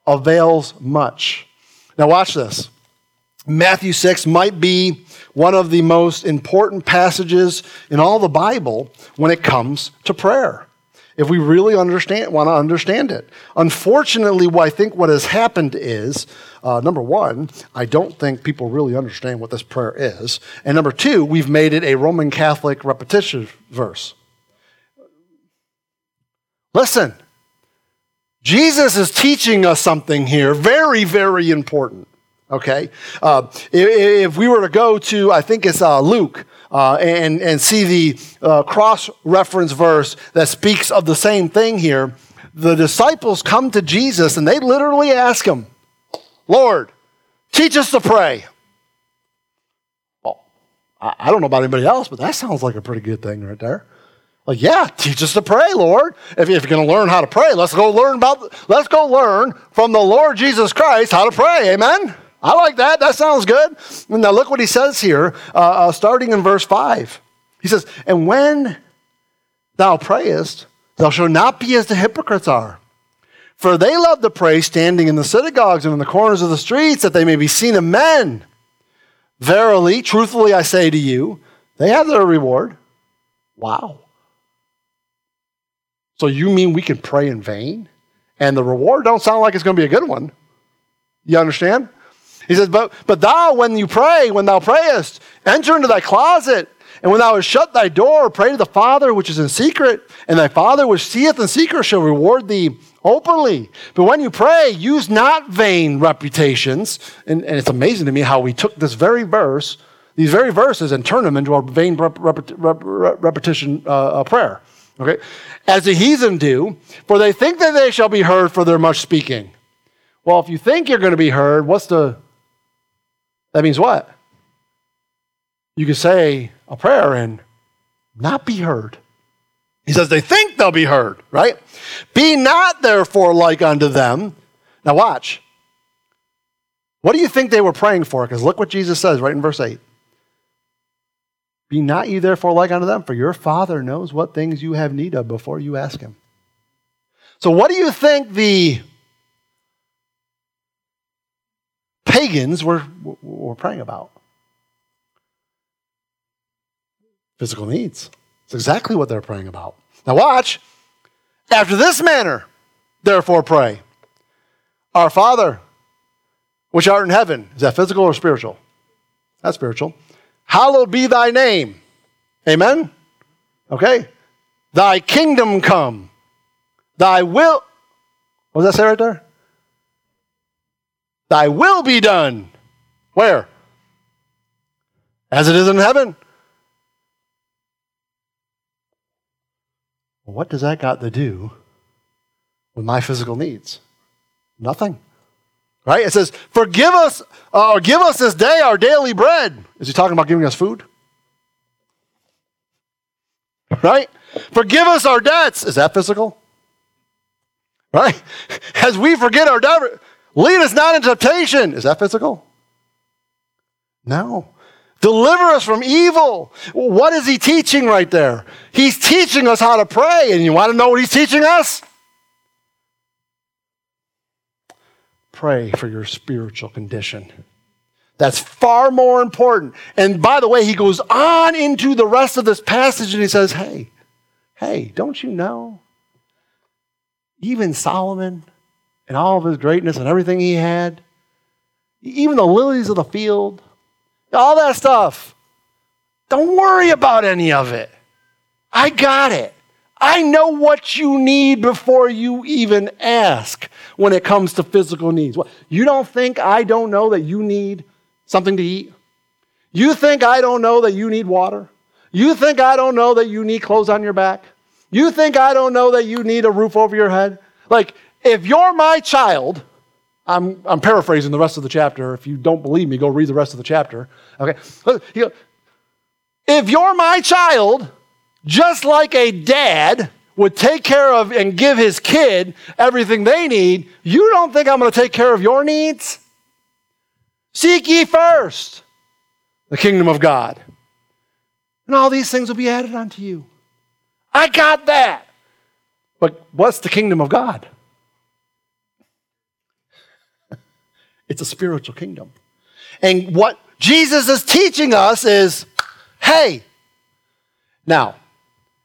avails much. Now, watch this. Matthew 6 might be one of the most important passages in all the Bible when it comes to prayer. If we really understand, want to understand it. Unfortunately, what I think what has happened is, uh, number one, I don't think people really understand what this prayer is. And number two, we've made it a Roman Catholic repetition verse. Listen, Jesus is teaching us something here very, very important. Okay? Uh, if, if, we were to go to, I think it's uh, Luke, uh, and, and see the uh, cross reference verse that speaks of the same thing here, the disciples come to Jesus and they literally ask him, Lord, teach us to pray. Well, I don't know about anybody else, but that sounds like a pretty good thing right there. Like, yeah, teach us to pray, Lord. If, you're going to learn how to pray, let's go learn about, let's go learn from the Lord Jesus Christ how to pray. Amen? I like that. That sounds good. Now look what he says here, uh, uh, starting in verse 5. He says, And when thou prayest, thou shalt not be as the hypocrites are. For they love to pray standing in the synagogues and in the corners of the streets, that they may be seen of men. Verily, truthfully, I say to you, they have their reward. Wow. So you mean we can pray in vain? And the reward don't sound like it's going to be a good one. You understand? He says, but, but thou, when you pray, when thou prayest, enter into thy closet, and when thou hast shut thy door, pray to the Father which is in secret, and thy Father which seeth in secret shall reward thee openly. But when you pray, use not vain reputations. And, and it's amazing to me how we took this very verse, these very verses, and turned them into a vain rep, rep, rep, repetition uh, prayer. Okay? As the heathen do, for they think that they shall be heard for their much speaking. Well, if you think you're going to be heard, what's the that means what? You can say a prayer and not be heard. He says they think they'll be heard, right? Be not therefore like unto them. Now watch. What do you think they were praying for? Because look what Jesus says right in verse 8. Be not ye therefore like unto them, for your Father knows what things you have need of before you ask Him. So, what do you think the pagans were, were praying about. Physical needs. It's exactly what they're praying about. Now, watch. After this manner, therefore, pray Our Father, which art in heaven. Is that physical or spiritual? That's spiritual. Hallowed be thy name. Amen? Okay? Thy kingdom come. Thy will. What does that say right there? Thy will be done. Where? As it is in heaven. What does that got to do with my physical needs? Nothing. Right? It says, forgive us, uh, or give us this day our daily bread. Is he talking about giving us food? Right? Forgive us our debts. Is that physical? Right? <laughs> As we forget our debt, Lead us not into temptation. Is that physical? No. Deliver us from evil. What is he teaching right there? He's teaching us how to pray. And you want to know what he's teaching us? Pray for your spiritual condition. That's far more important. And by the way, he goes on into the rest of this passage and he says, Hey, hey, don't you know? Even Solomon, and all of his greatness and everything he had, even the lilies of the field, all that stuff. Don't worry about any of it. I got it. I know what you need before you even ask when it comes to physical needs. You don't think I don't know that you need something to eat? You think I don't know that you need water? You think I don't know that you need clothes on your back? You think I don't know that you need a roof over your head? Like, if you're my child, I'm, I'm paraphrasing the rest of the chapter. If you don't believe me, go read the rest of the chapter. Okay? If you're my child, just like a dad would take care of and give his kid everything they need, you don't think I'm going to take care of your needs? Seek ye first the kingdom of God, and all these things will be added unto you. I got that. But what's the kingdom of God? It's a spiritual kingdom. And what Jesus is teaching us is hey, now,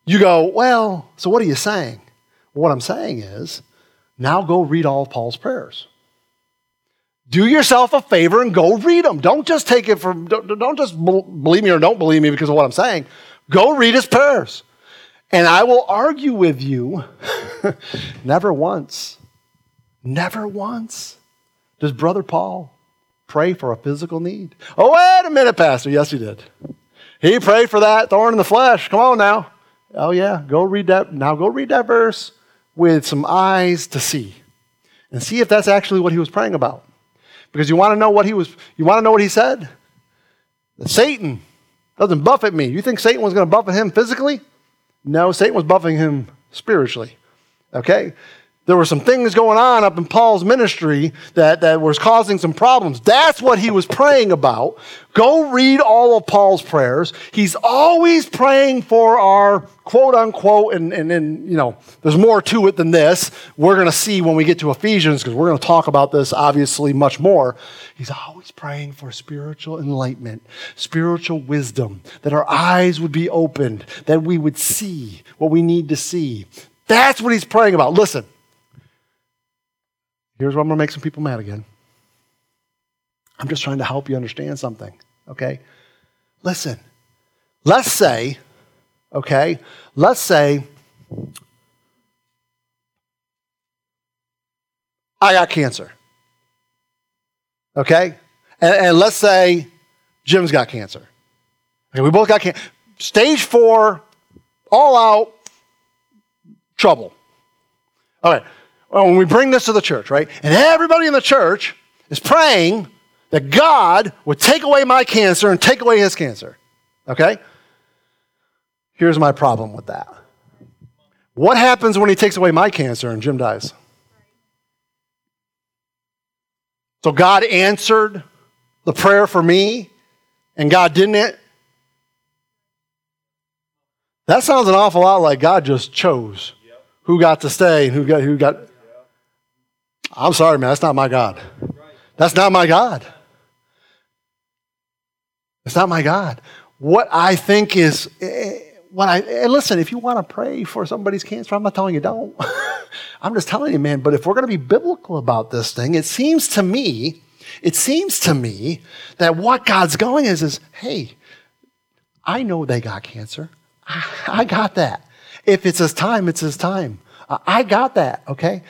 you go, well, so what are you saying? What I'm saying is, now go read all of Paul's prayers. Do yourself a favor and go read them. Don't just take it from, don't, don't just believe me or don't believe me because of what I'm saying. Go read his prayers. And I will argue with you <laughs> never once, never once does Brother Paul pray for a physical need. Oh, wait a minute, Pastor. Yes, he did. He prayed for that thorn in the flesh. Come on now. Oh, yeah, go read that. Now go read that verse with some eyes to see and see if that's actually what he was praying about. Because you want to know what he was, you want to know what he said? That Satan doesn't buffet me. You think Satan was going to buffet him physically? No, Satan was buffeting him spiritually. Okay? There were some things going on up in Paul's ministry that, that was causing some problems. That's what he was praying about. Go read all of Paul's prayers. He's always praying for our quote unquote, and, and, and you know, there's more to it than this. We're going to see when we get to Ephesians, because we're going to talk about this obviously much more. He's always praying for spiritual enlightenment, spiritual wisdom, that our eyes would be opened, that we would see what we need to see. That's what he's praying about. Listen. Here's where I'm going to make some people mad again. I'm just trying to help you understand something, okay? Listen, let's say, okay, let's say I got cancer, okay? And, and let's say Jim's got cancer. Okay, we both got cancer. Stage four, all out trouble. All right when we bring this to the church, right? And everybody in the church is praying that God would take away my cancer and take away his cancer. Okay? Here's my problem with that. What happens when he takes away my cancer and Jim dies? So God answered the prayer for me and God didn't it? That sounds an awful lot like God just chose who got to stay and who got who got I'm sorry, man, that's not my God. That's not my God. It's not my God. What I think is, eh, what I, and listen, if you want to pray for somebody's cancer, I'm not telling you don't. <laughs> I'm just telling you, man, but if we're going to be biblical about this thing, it seems to me, it seems to me that what God's going is, is, hey, I know they got cancer. I got that. If it's his time, it's his time. I got that, okay?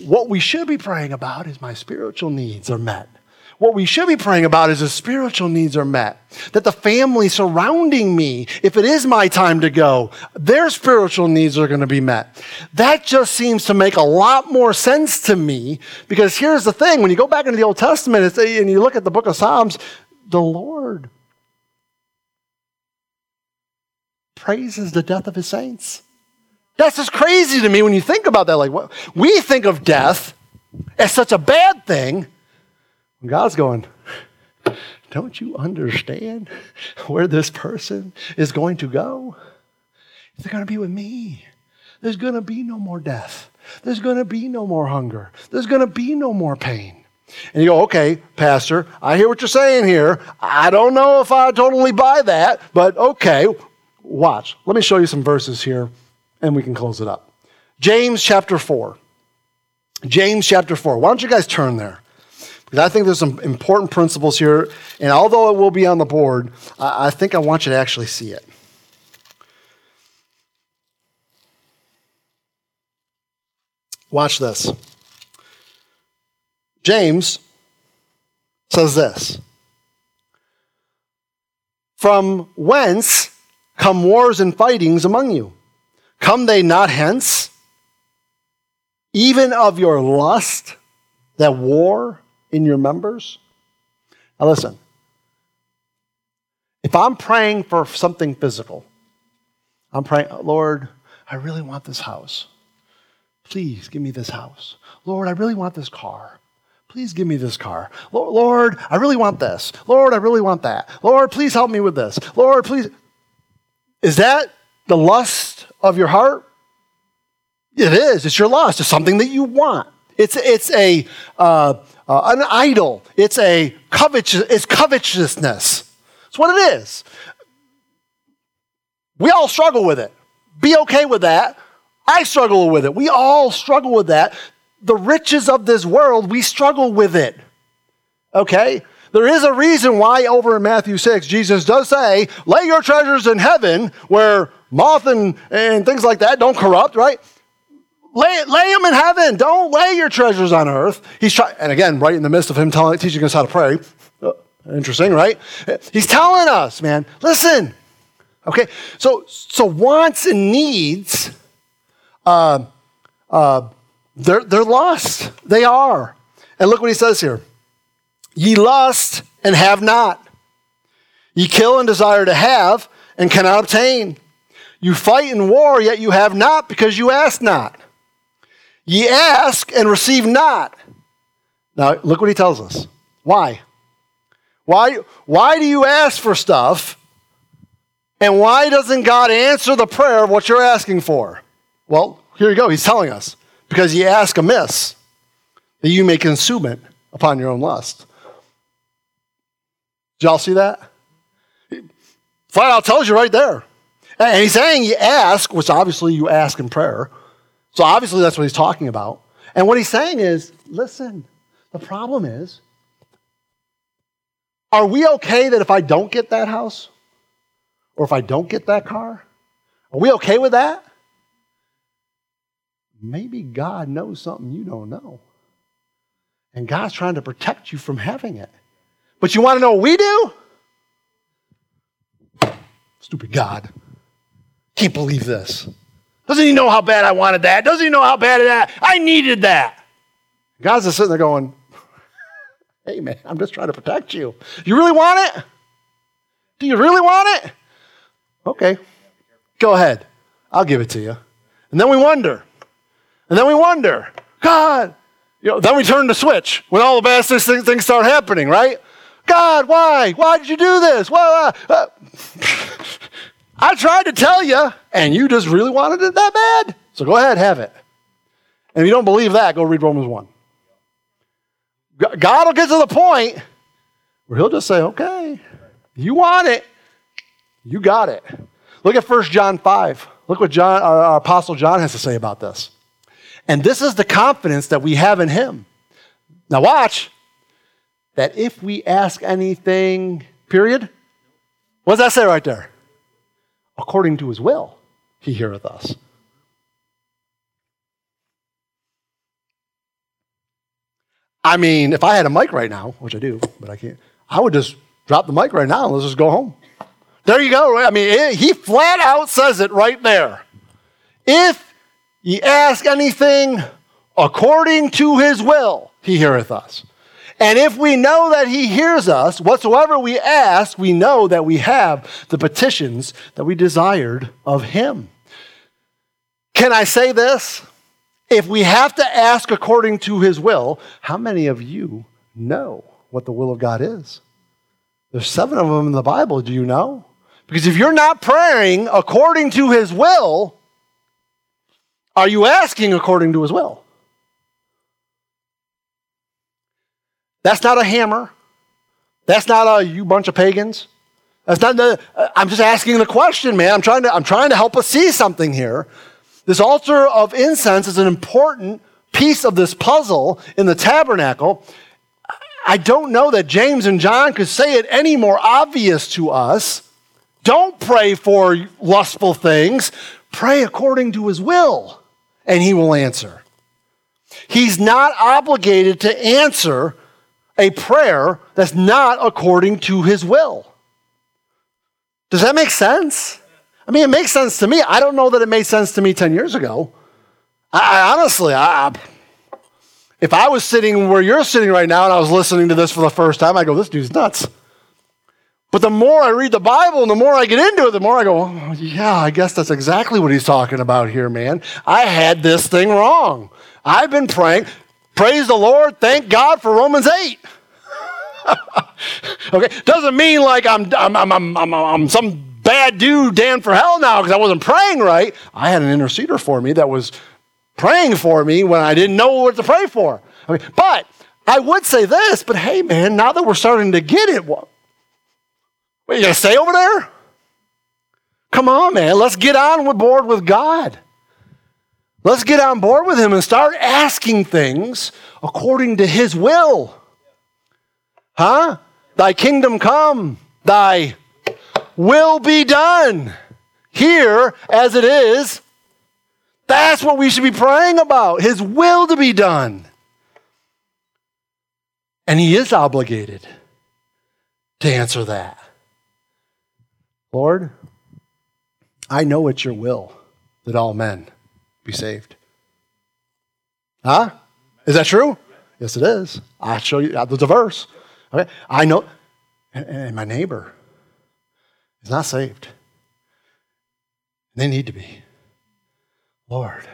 What we should be praying about is my spiritual needs are met. What we should be praying about is the spiritual needs are met. That the family surrounding me, if it is my time to go, their spiritual needs are going to be met. That just seems to make a lot more sense to me because here's the thing when you go back into the Old Testament and you look at the book of Psalms, the Lord praises the death of his saints. That's just crazy to me when you think about that. Like, what, we think of death as such a bad thing. And God's going, don't you understand where this person is going to go? They're going to be with me. There's going to be no more death. There's going to be no more hunger. There's going to be no more pain. And you go, okay, Pastor, I hear what you're saying here. I don't know if I totally buy that, but okay, watch. Let me show you some verses here and we can close it up. James chapter 4. James chapter 4. Why don't you guys turn there? Because I think there's some important principles here. And although it will be on the board, I think I want you to actually see it. Watch this. James says this From whence come wars and fightings among you? Come they not hence? even of your lust that war in your members? Now, listen. If I'm praying for something physical, I'm praying, Lord, I really want this house. Please give me this house. Lord, I really want this car. Please give me this car. Lord, I really want this. Lord, I really want that. Lord, please help me with this. Lord, please. Is that the lust of your heart? It is. It's your lust. It's something that you want. It's, it's a, uh, uh, an idol. It's a covetous, it's covetousness. It's what it is. We all struggle with it. Be okay with that. I struggle with it. We all struggle with that the riches of this world, we struggle with it. Okay? There is a reason why over in Matthew 6, Jesus does say, lay your treasures in heaven where moth and, and things like that don't corrupt, right? Lay, lay them in heaven. Don't lay your treasures on earth. He's trying, and again, right in the midst of him telling, teaching us how to pray. Oh, interesting, right? He's telling us, man, listen. Okay, so so wants and needs uh, uh, they're, they're lost. They are. And look what he says here Ye lust and have not. Ye kill and desire to have and cannot obtain. You fight in war, yet you have not because you ask not. Ye ask and receive not. Now, look what he tells us. Why? Why, why do you ask for stuff? And why doesn't God answer the prayer of what you're asking for? Well, here you go. He's telling us because ye ask amiss, that you may consume it upon your own lust. Did y'all see that? Flat out tells you right there. And he's saying you ask, which obviously you ask in prayer. So obviously that's what he's talking about. And what he's saying is listen, the problem is, are we okay that if I don't get that house or if I don't get that car, are we okay with that? maybe God knows something you don't know. And God's trying to protect you from having it. But you want to know what we do? Stupid God. Can't believe this. Doesn't he know how bad I wanted that? Doesn't he know how bad that? I needed that. God's just sitting there going, Hey man, I'm just trying to protect you. You really want it? Do you really want it? Okay. Go ahead. I'll give it to you. And then we wonder, and then we wonder, God, you know, then we turn the switch when all the bad things, start happening, right? God, why? Why did you do this? Uh, uh, <laughs> I tried to tell you, and you just really wanted it that bad. So go ahead, have it. And if you don't believe that, go read Romans 1. God will get to the point where he'll just say, okay, you want it, you got it. Look at 1 John 5. Look what John, our, our Apostle John has to say about this. And this is the confidence that we have in Him. Now, watch that if we ask anything, period, what does that say right there? According to His will, He heareth us. I mean, if I had a mic right now, which I do, but I can't, I would just drop the mic right now and let's just go home. There you go. I mean, it, he flat out says it right there. If Ye ask anything according to his will, he heareth us. And if we know that he hears us, whatsoever we ask, we know that we have the petitions that we desired of him. Can I say this? If we have to ask according to his will, how many of you know what the will of God is? There's seven of them in the Bible. Do you know? Because if you're not praying according to his will, are you asking according to his will? That's not a hammer. That's not a you bunch of pagans. That's not the, uh, I'm just asking the question, man. I'm trying to, I'm trying to help us see something here. This altar of incense is an important piece of this puzzle in the tabernacle. I don't know that James and John could say it any more obvious to us. Don't pray for lustful things, pray according to his will and he will answer. He's not obligated to answer a prayer that's not according to his will. Does that make sense? I mean, it makes sense to me. I don't know that it made sense to me 10 years ago. I, I honestly, I, if I was sitting where you're sitting right now and I was listening to this for the first time, I go, this dude's nuts. But the more I read the Bible and the more I get into it, the more I go, oh, yeah, I guess that's exactly what he's talking about here, man. I had this thing wrong. I've been praying. Praise the Lord. Thank God for Romans 8. <laughs> okay, doesn't mean like I'm, I'm, I'm, I'm, I'm, some bad dude damned for hell now because I wasn't praying right. I had an interceder for me that was praying for me when I didn't know what to pray for. Okay, but I would say this, but hey, man, now that we're starting to get it, what, what, you gonna stay over there? Come on, man. Let's get on board with God. Let's get on board with Him and start asking things according to His will. Huh? Thy kingdom come, thy will be done here as it is. That's what we should be praying about His will to be done. And He is obligated to answer that. Lord, I know it's your will that all men be saved. Huh? Is that true? Yes, it is. I'll show you. Uh, there's a verse. Okay? I know. And, and my neighbor is not saved. They need to be. Lord,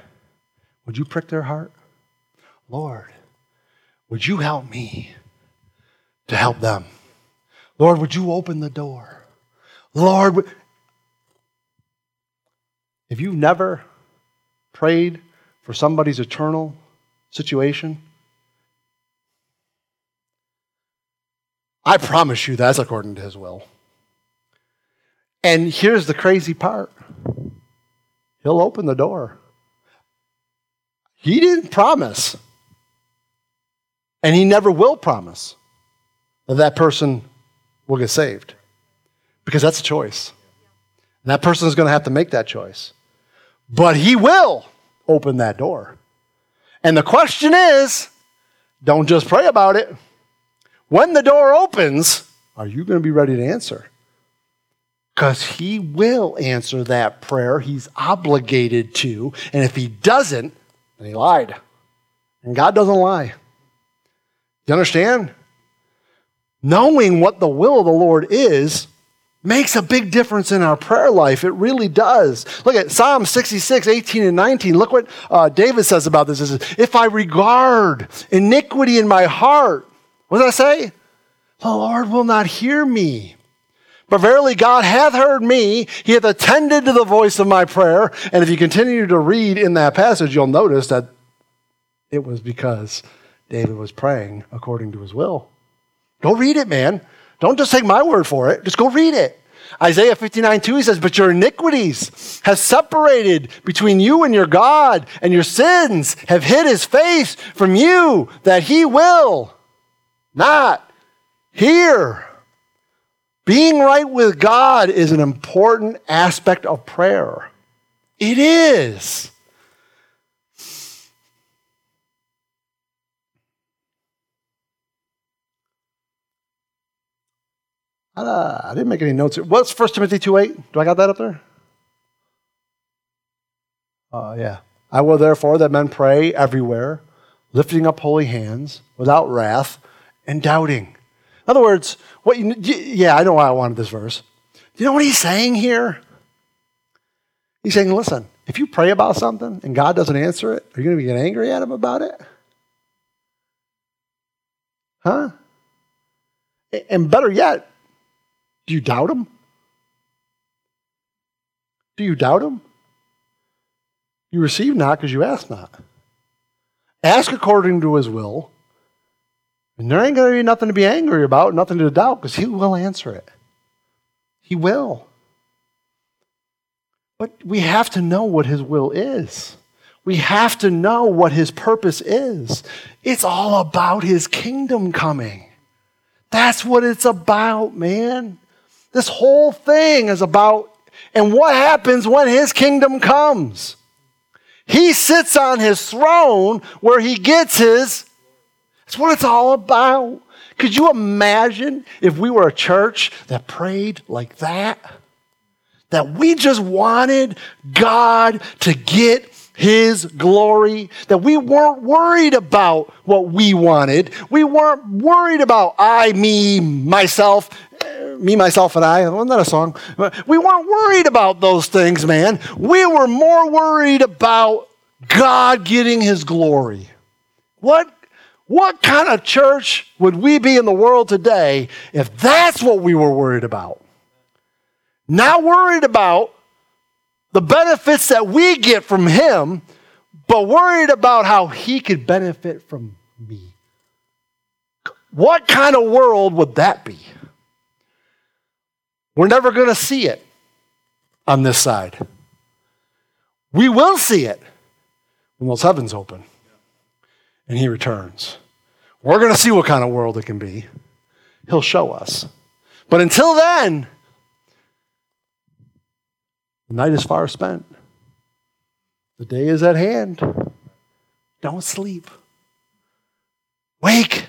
would you prick their heart? Lord, would you help me to help them? Lord, would you open the door? Lord, if you've never prayed for somebody's eternal situation, I promise you that's according to his will. And here's the crazy part He'll open the door. He didn't promise, and he never will promise that that person will get saved because that's a choice. And that person is going to have to make that choice. But he will open that door. And the question is don't just pray about it. When the door opens, are you going to be ready to answer? Because he will answer that prayer. He's obligated to. And if he doesn't, then he lied. And God doesn't lie. You understand? Knowing what the will of the Lord is makes a big difference in our prayer life. It really does. Look at Psalm 66, 18 and 19. Look what uh, David says about this. Says, if I regard iniquity in my heart, what does that say? The Lord will not hear me. But verily, God hath heard me. He hath attended to the voice of my prayer. And if you continue to read in that passage, you'll notice that it was because David was praying according to his will. Go read it, man. Don't just take my word for it. Just go read it. Isaiah 59 2, he says, But your iniquities have separated between you and your God, and your sins have hid his face from you, that he will not hear. Being right with God is an important aspect of prayer. It is. Uh, I didn't make any notes. What's 1 Timothy 2 8? Do I got that up there? Uh, yeah. I will therefore that men pray everywhere, lifting up holy hands, without wrath and doubting. In other words, what you, yeah, I know why I wanted this verse. Do you know what he's saying here? He's saying, listen, if you pray about something and God doesn't answer it, are you going to get angry at him about it? Huh? And better yet, do you doubt him? Do you doubt him? You receive not because you ask not. Ask according to his will, and there ain't going to be nothing to be angry about, nothing to doubt, because he will answer it. He will. But we have to know what his will is. We have to know what his purpose is. It's all about his kingdom coming. That's what it's about, man. This whole thing is about, and what happens when his kingdom comes? He sits on his throne where he gets his. That's what it's all about. Could you imagine if we were a church that prayed like that? That we just wanted God to get his glory, that we weren't worried about what we wanted. We weren't worried about I, me, myself, me, myself, and I. Wasn't that a song? We weren't worried about those things, man. We were more worried about God getting his glory. What, what kind of church would we be in the world today if that's what we were worried about? Not worried about the benefits that we get from him, but worried about how he could benefit from me. What kind of world would that be? We're never going to see it on this side. We will see it when those heavens open and he returns. We're going to see what kind of world it can be. He'll show us. But until then, the night is far spent. The day is at hand. Don't sleep. Wake.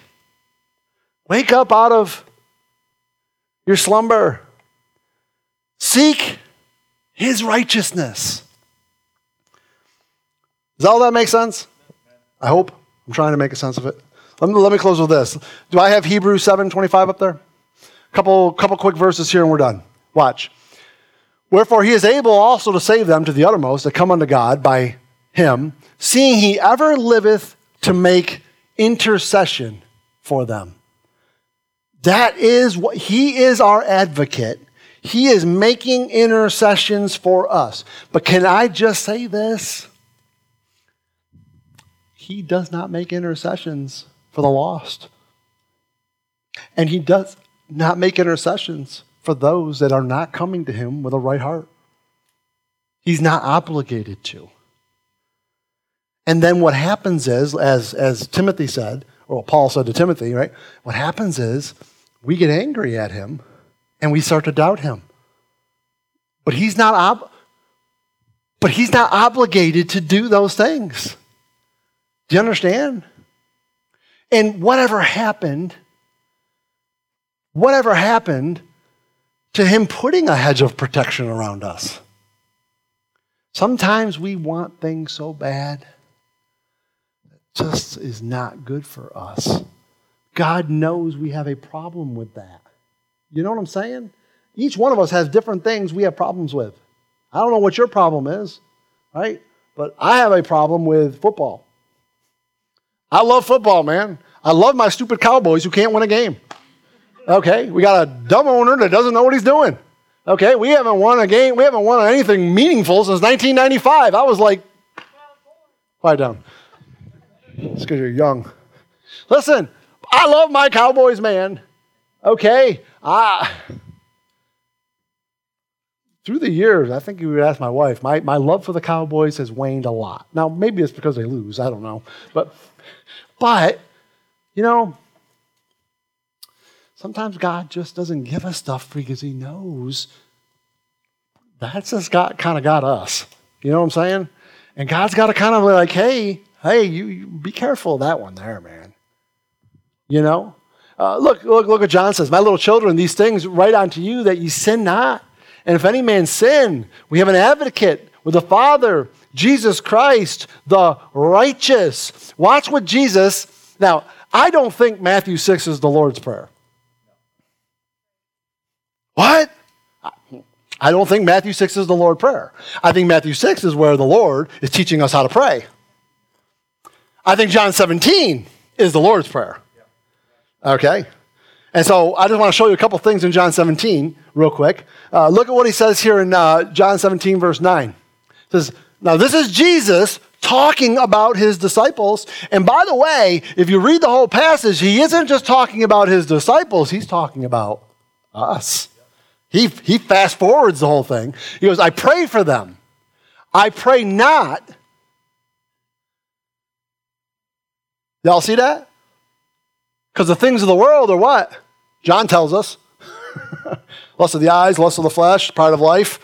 Wake up out of your slumber. Seek his righteousness. Does all that make sense? I hope. I'm trying to make a sense of it. Let me, let me close with this. Do I have Hebrews 7 25 up there? Couple, couple quick verses here and we're done. Watch. Wherefore he is able also to save them to the uttermost that come unto God by him, seeing he ever liveth to make intercession for them. That is what he is our advocate. He is making intercessions for us. But can I just say this? He does not make intercessions for the lost. And he does not make intercessions for those that are not coming to him with a right heart. He's not obligated to. And then what happens is, as, as Timothy said, or Paul said to Timothy, right? What happens is we get angry at him and we start to doubt him. But he's not ob- but he's not obligated to do those things. Do you understand? And whatever happened, whatever happened to Him putting a hedge of protection around us. Sometimes we want things so bad, that just is not good for us. God knows we have a problem with that. You know what I'm saying? Each one of us has different things we have problems with. I don't know what your problem is, right? But I have a problem with football. I love football, man. I love my stupid Cowboys who can't win a game. Okay, we got a dumb owner that doesn't know what he's doing. Okay, we haven't won a game, we haven't won anything meaningful since 1995. I was like, quiet down. It's because you're young. Listen, I love my Cowboys, man. Okay, I. Through the years, I think you would ask my wife, my, my love for the Cowboys has waned a lot. Now, maybe it's because they lose, I don't know. But, but you know, Sometimes God just doesn't give us stuff because He knows that's just got kind of got us. You know what I'm saying? And God's got to kind of like, hey, hey, you, you, be careful of that one there, man. You know? Uh, look, look, look what John says. My little children, these things write unto you that ye sin not. And if any man sin, we have an advocate with the Father, Jesus Christ, the righteous. Watch what Jesus. Now, I don't think Matthew 6 is the Lord's Prayer. What? I don't think Matthew 6 is the Lord prayer. I think Matthew 6 is where the Lord is teaching us how to pray. I think John 17 is the Lord's prayer. Okay? And so I just want to show you a couple things in John 17 real quick. Uh, look at what he says here in uh, John 17, verse 9. It says, Now this is Jesus talking about his disciples. And by the way, if you read the whole passage, he isn't just talking about his disciples, he's talking about us. He, he fast forwards the whole thing. He goes, I pray for them. I pray not. Y'all see that? Because the things of the world are what? John tells us. <laughs> lust of the eyes, lust of the flesh, pride of life.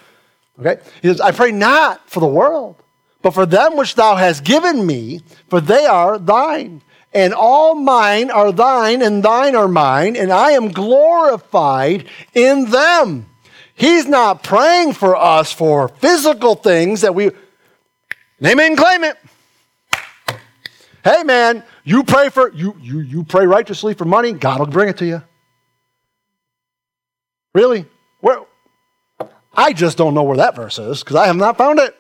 Okay? He says, I pray not for the world, but for them which thou hast given me, for they are thine and all mine are thine, and thine are mine, and I am glorified in them. He's not praying for us for physical things that we. Name it and claim it. Hey man, you pray for you you you pray righteously for money, God will bring it to you. Really? Where I just don't know where that verse is because I have not found it.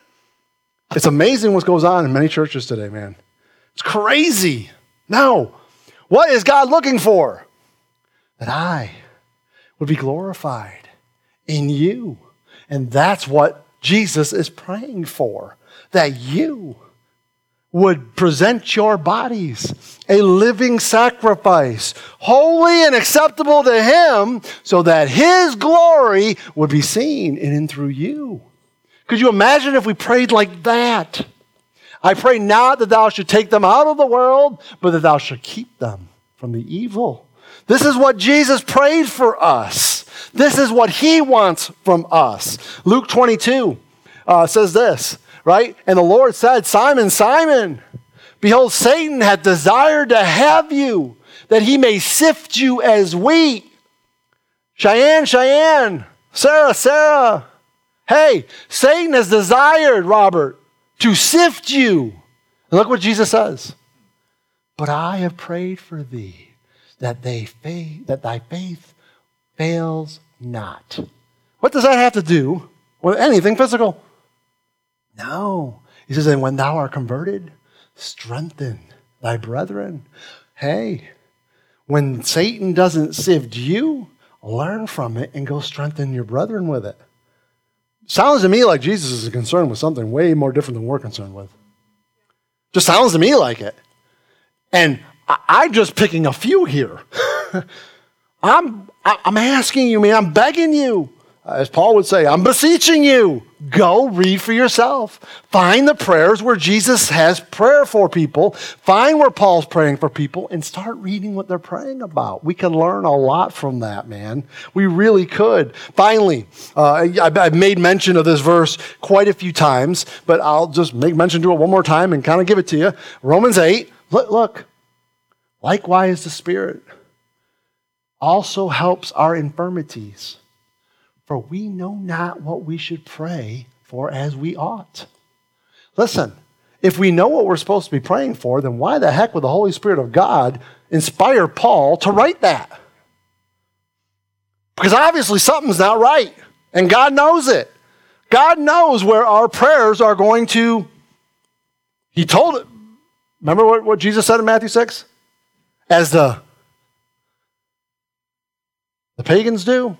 It's amazing what goes on in many churches today, man. It's crazy. Now, What is God looking for? That I would be glorified in you. And that's what Jesus is praying for. That you would present your bodies a living sacrifice, holy and acceptable to Him, so that His glory would be seen in and through you. Could you imagine if we prayed like that? I pray not that thou should take them out of the world, but that thou should keep them from the evil. This is what Jesus prayed for us. This is what he wants from us. Luke 22 uh, says this, right? And the Lord said, Simon, Simon, behold, Satan hath desired to have you, that he may sift you as wheat. Cheyenne, Cheyenne, Sarah, Sarah. Hey, Satan has desired, Robert, to sift you. And look what Jesus says. But I have prayed for thee that, they faith, that thy faith fails not. What does that have to do with anything physical? No. He says, and when thou art converted, strengthen thy brethren. Hey, when Satan doesn't sift you, learn from it and go strengthen your brethren with it. Sounds to me like Jesus is concerned with something way more different than we're concerned with. Just sounds to me like it. And I, am just picking a few here. <laughs> I'm, I'm asking you, man, I'm begging you. As Paul would say, I'm beseeching you. Go read for yourself. Find the prayers where Jesus has prayer for people. Find where Paul's praying for people and start reading what they're praying about. We can learn a lot from that, man. We really could. Finally, uh, I've made mention of this verse quite a few times, but I'll just make mention to it one more time and kind of give it to you. Romans 8. Look, look. Likewise, the Spirit also helps our infirmities for we know not what we should pray for as we ought. Listen, if we know what we're supposed to be praying for, then why the heck would the Holy Spirit of God inspire Paul to write that? Because obviously something's not right, and God knows it. God knows where our prayers are going to. He told it. Remember what, what Jesus said in Matthew 6? As the, the pagans do.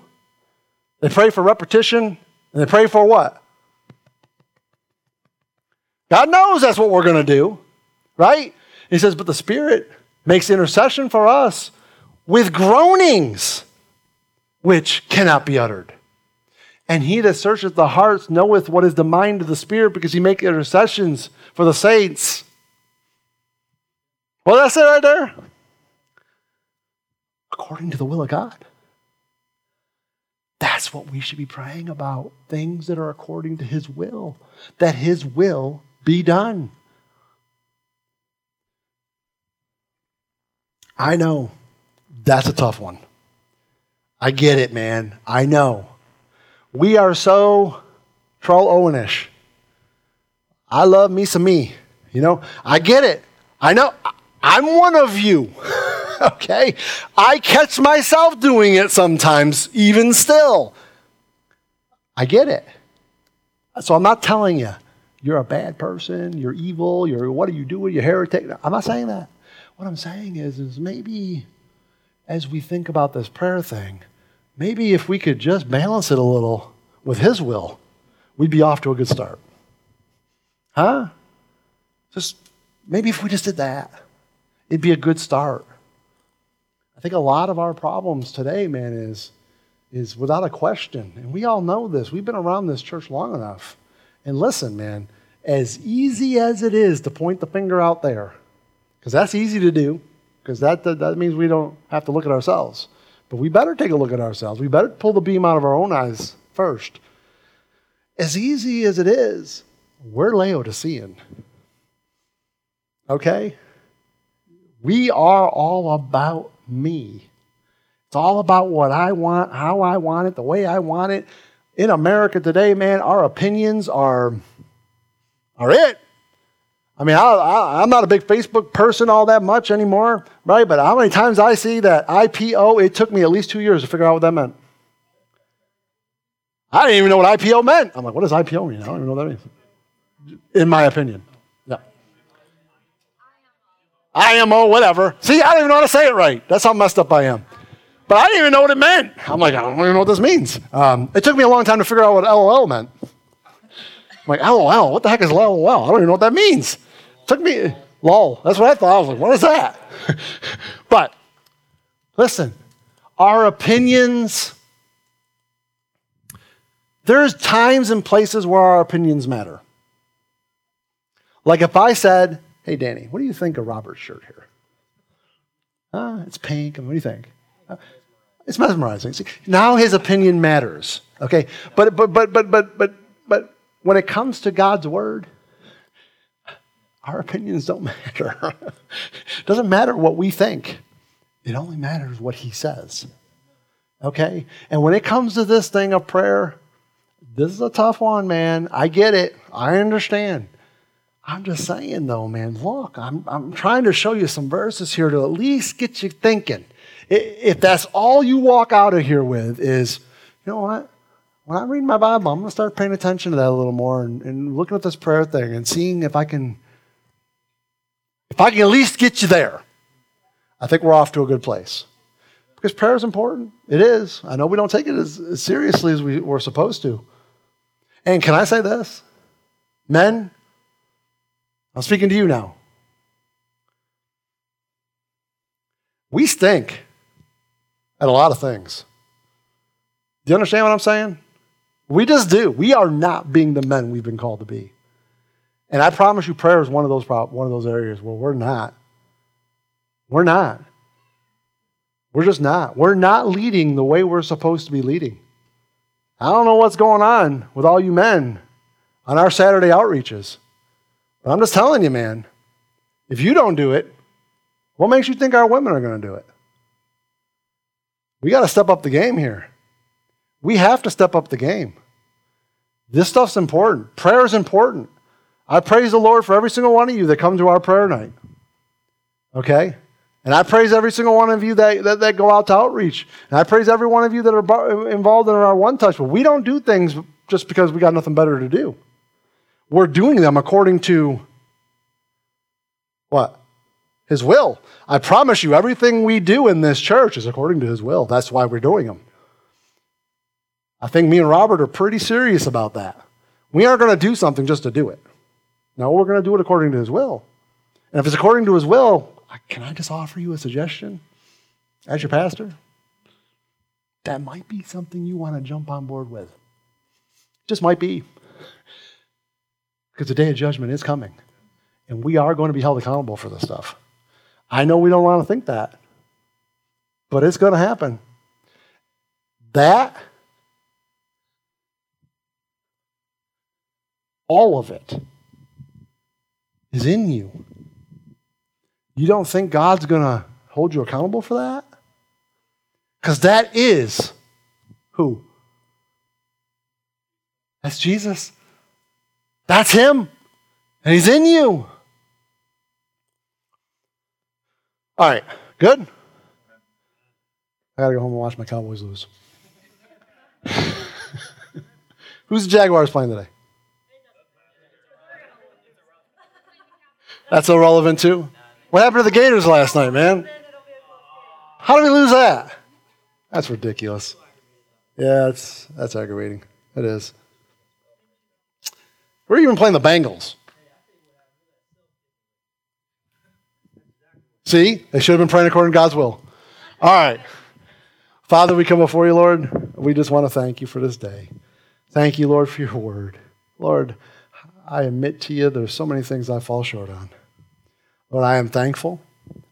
They pray for repetition, and they pray for what? God knows that's what we're going to do, right? He says, but the Spirit makes intercession for us with groanings which cannot be uttered. And he that searcheth the hearts knoweth what is the mind of the Spirit because he maketh intercessions for the saints. Well, that's it right there. According to the will of God. That's what we should be praying about things that are according to His will, that His will be done. I know that's a tough one. I get it, man. I know. We are so troll Owenish. I love me some me. You know, I get it. I know. I'm one of you. <laughs> <laughs> okay? I catch myself doing it sometimes, even still. I get it. So I'm not telling you, you're a bad person, you're evil, you're what are you doing, you're heretic. I'm not saying that. What I'm saying is, is maybe as we think about this prayer thing, maybe if we could just balance it a little with His will, we'd be off to a good start. Huh? Just maybe if we just did that, it'd be a good start. I think a lot of our problems today, man, is, is without a question. And we all know this. We've been around this church long enough. And listen, man, as easy as it is to point the finger out there, because that's easy to do, because that, that, that means we don't have to look at ourselves. But we better take a look at ourselves. We better pull the beam out of our own eyes first. As easy as it is, we're Laodicean. Okay? We are all about me. It's all about what I want, how I want it, the way I want it. In America today, man, our opinions are, are it. I mean, I, am not a big Facebook person all that much anymore, right? But how many times I see that IPO, it took me at least two years to figure out what that meant. I didn't even know what IPO meant. I'm like, what does IPO mean? I don't even know what that means. In my opinion. IMO, whatever. See, I don't even know how to say it right. That's how messed up I am. But I didn't even know what it meant. I'm like, I don't even know what this means. Um, it took me a long time to figure out what LOL meant. I'm like, LOL, what the heck is LOL? I don't even know what that means. It took me, lol. That's what I thought. I was like, what is that? <laughs> but listen, our opinions, there's times and places where our opinions matter. Like if I said, hey, Danny, what do you think of Robert's shirt here? Uh, it's pink. And what do you think? Uh, it's mesmerizing. See, now his opinion matters. Okay, but but but but but but but when it comes to God's word, our opinions don't <laughs> matter. it doesn't matter what we think. It only matters what he says. Okay? And when it comes to this thing of prayer, this is a tough one, man. I get it. I understand. I'm just saying, though, man, look, I'm, I'm trying to show you some verses here to at least get you thinking. If that's all you walk out of here with is, you know what? When I read my Bible, I'm going to start paying attention to that a little more and, and looking at this prayer thing and seeing if I can, if I can at least get you there. I think we're off to a good place. Because prayer is important. It is. I know we don't take it as, as seriously as we, we're supposed to. And can I say this? Men, I'm speaking to you now. We stink at a lot of things. Do you understand what I'm saying? We just do. We are not being the men we've been called to be. And I promise you, prayer is one of those, one of those areas where we're not. We're not. We're just not. We're not leading the way we're supposed to be leading. I don't know what's going on with all you men on our Saturday outreaches, but I'm just telling you, man, if you don't do it, what makes you think our women are going to do it? We got to step up the game here. We have to step up the game. This stuff's important. Prayer is important. I praise the Lord for every single one of you that come to our prayer night. Okay? And I praise every single one of you that, that, that, go out to outreach. And I praise every one of you that are involved in our one touch. But we don't do things just because we got nothing better to do. We're doing them according to what? His will. I promise you, everything we do in this church is according to His will. That's why we're doing them. I think me and Robert are pretty serious about that. We aren't going to do something just to do it. No, we're going to do it according to His will. And if it's according to His will, can I just offer you a suggestion as your pastor? That might be something you want to jump on board with. Just might be. Because the day of judgment is coming. And we are going to be held accountable for this stuff. I know we don't want to think that, but it's going to happen. That, all of it, is in you. You don't think God's going to hold you accountable for that? Because that is who? That's Jesus. That's Him. And He's in you. All right, good? I gotta go home and watch my Cowboys lose. <laughs> Who's the Jaguars playing today? That's irrelevant too. What happened to the Gators last night, man? How did we lose that? That's ridiculous. Yeah, that's that's aggravating. It is. We're even playing the Bengals. See, they should have been praying according to God's will. All right. Father, we come before you, Lord. We just want to thank you for this day. Thank you, Lord, for your word. Lord, I admit to you there's so many things I fall short on. Lord, I am thankful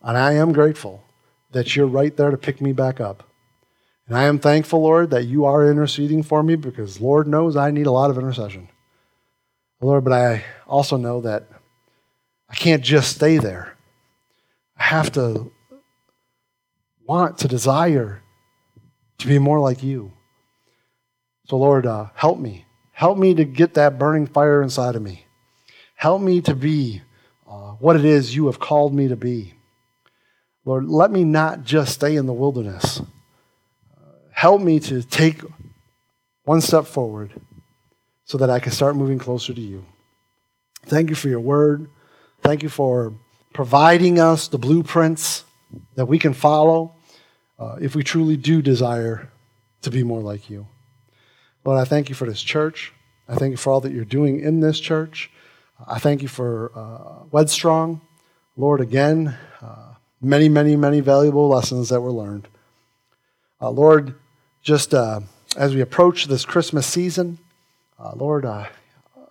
and I am grateful that you're right there to pick me back up. And I am thankful, Lord, that you are interceding for me because Lord knows I need a lot of intercession. Lord, but I also know that I can't just stay there. I have to want to desire to be more like you. So, Lord, uh, help me. Help me to get that burning fire inside of me. Help me to be uh, what it is you have called me to be. Lord, let me not just stay in the wilderness. Uh, help me to take one step forward so that I can start moving closer to you. Thank you for your word. Thank you for providing us the blueprints that we can follow uh, if we truly do desire to be more like you. Lord, I thank you for this church. I thank you for all that you're doing in this church. I thank you for uh, Wedstrong. Lord, again, uh, many, many, many valuable lessons that were learned. Uh, Lord, just uh, as we approach this Christmas season, uh, Lord, uh,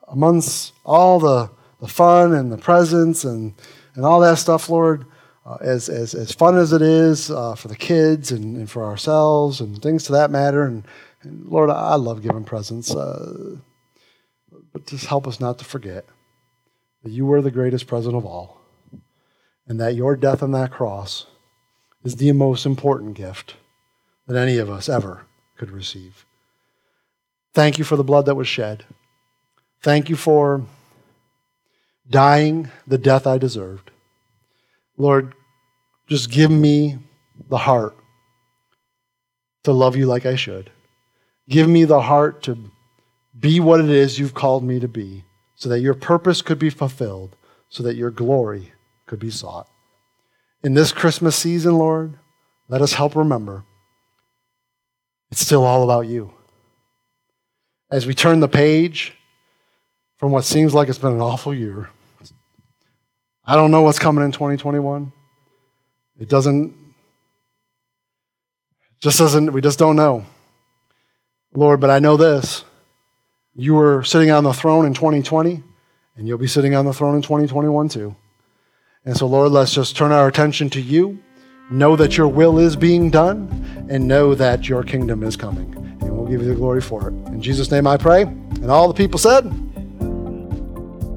amongst all the, the fun and the presents and, and all that stuff, Lord, uh, as, as, as fun as it is uh, for the kids and, and for ourselves and things to that matter, and, and Lord, I love giving presents, uh, but just help us not to forget that you were the greatest present of all, and that your death on that cross is the most important gift that any of us ever could receive. Thank you for the blood that was shed. Thank you for dying the death I deserved. Lord, just give me the heart to love you like I should. Give me the heart to be what it is you've called me to be, so that your purpose could be fulfilled, so that your glory could be sought. In this Christmas season, Lord, let us help remember it's still all about you. As we turn the page from what seems like it's been an awful year, I don't know what's coming in 2021. It doesn't, just doesn't, we just don't know. Lord, but I know this. You were sitting on the throne in 2020, and you'll be sitting on the throne in 2021 too. And so, Lord, let's just turn our attention to you, know that your will is being done, and know that your kingdom is coming. We'll give you the glory for it. In Jesus' name I pray. And all the people said,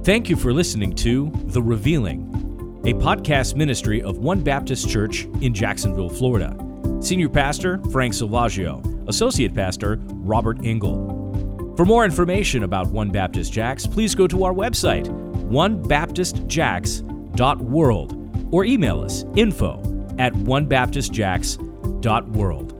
Thank you for listening to The Revealing, a podcast ministry of One Baptist Church in Jacksonville, Florida. Senior Pastor Frank Silvaggio, Associate Pastor Robert Engel. For more information about One Baptist Jax, please go to our website, onebaptistjax.world, or email us info at onebaptistjax.world.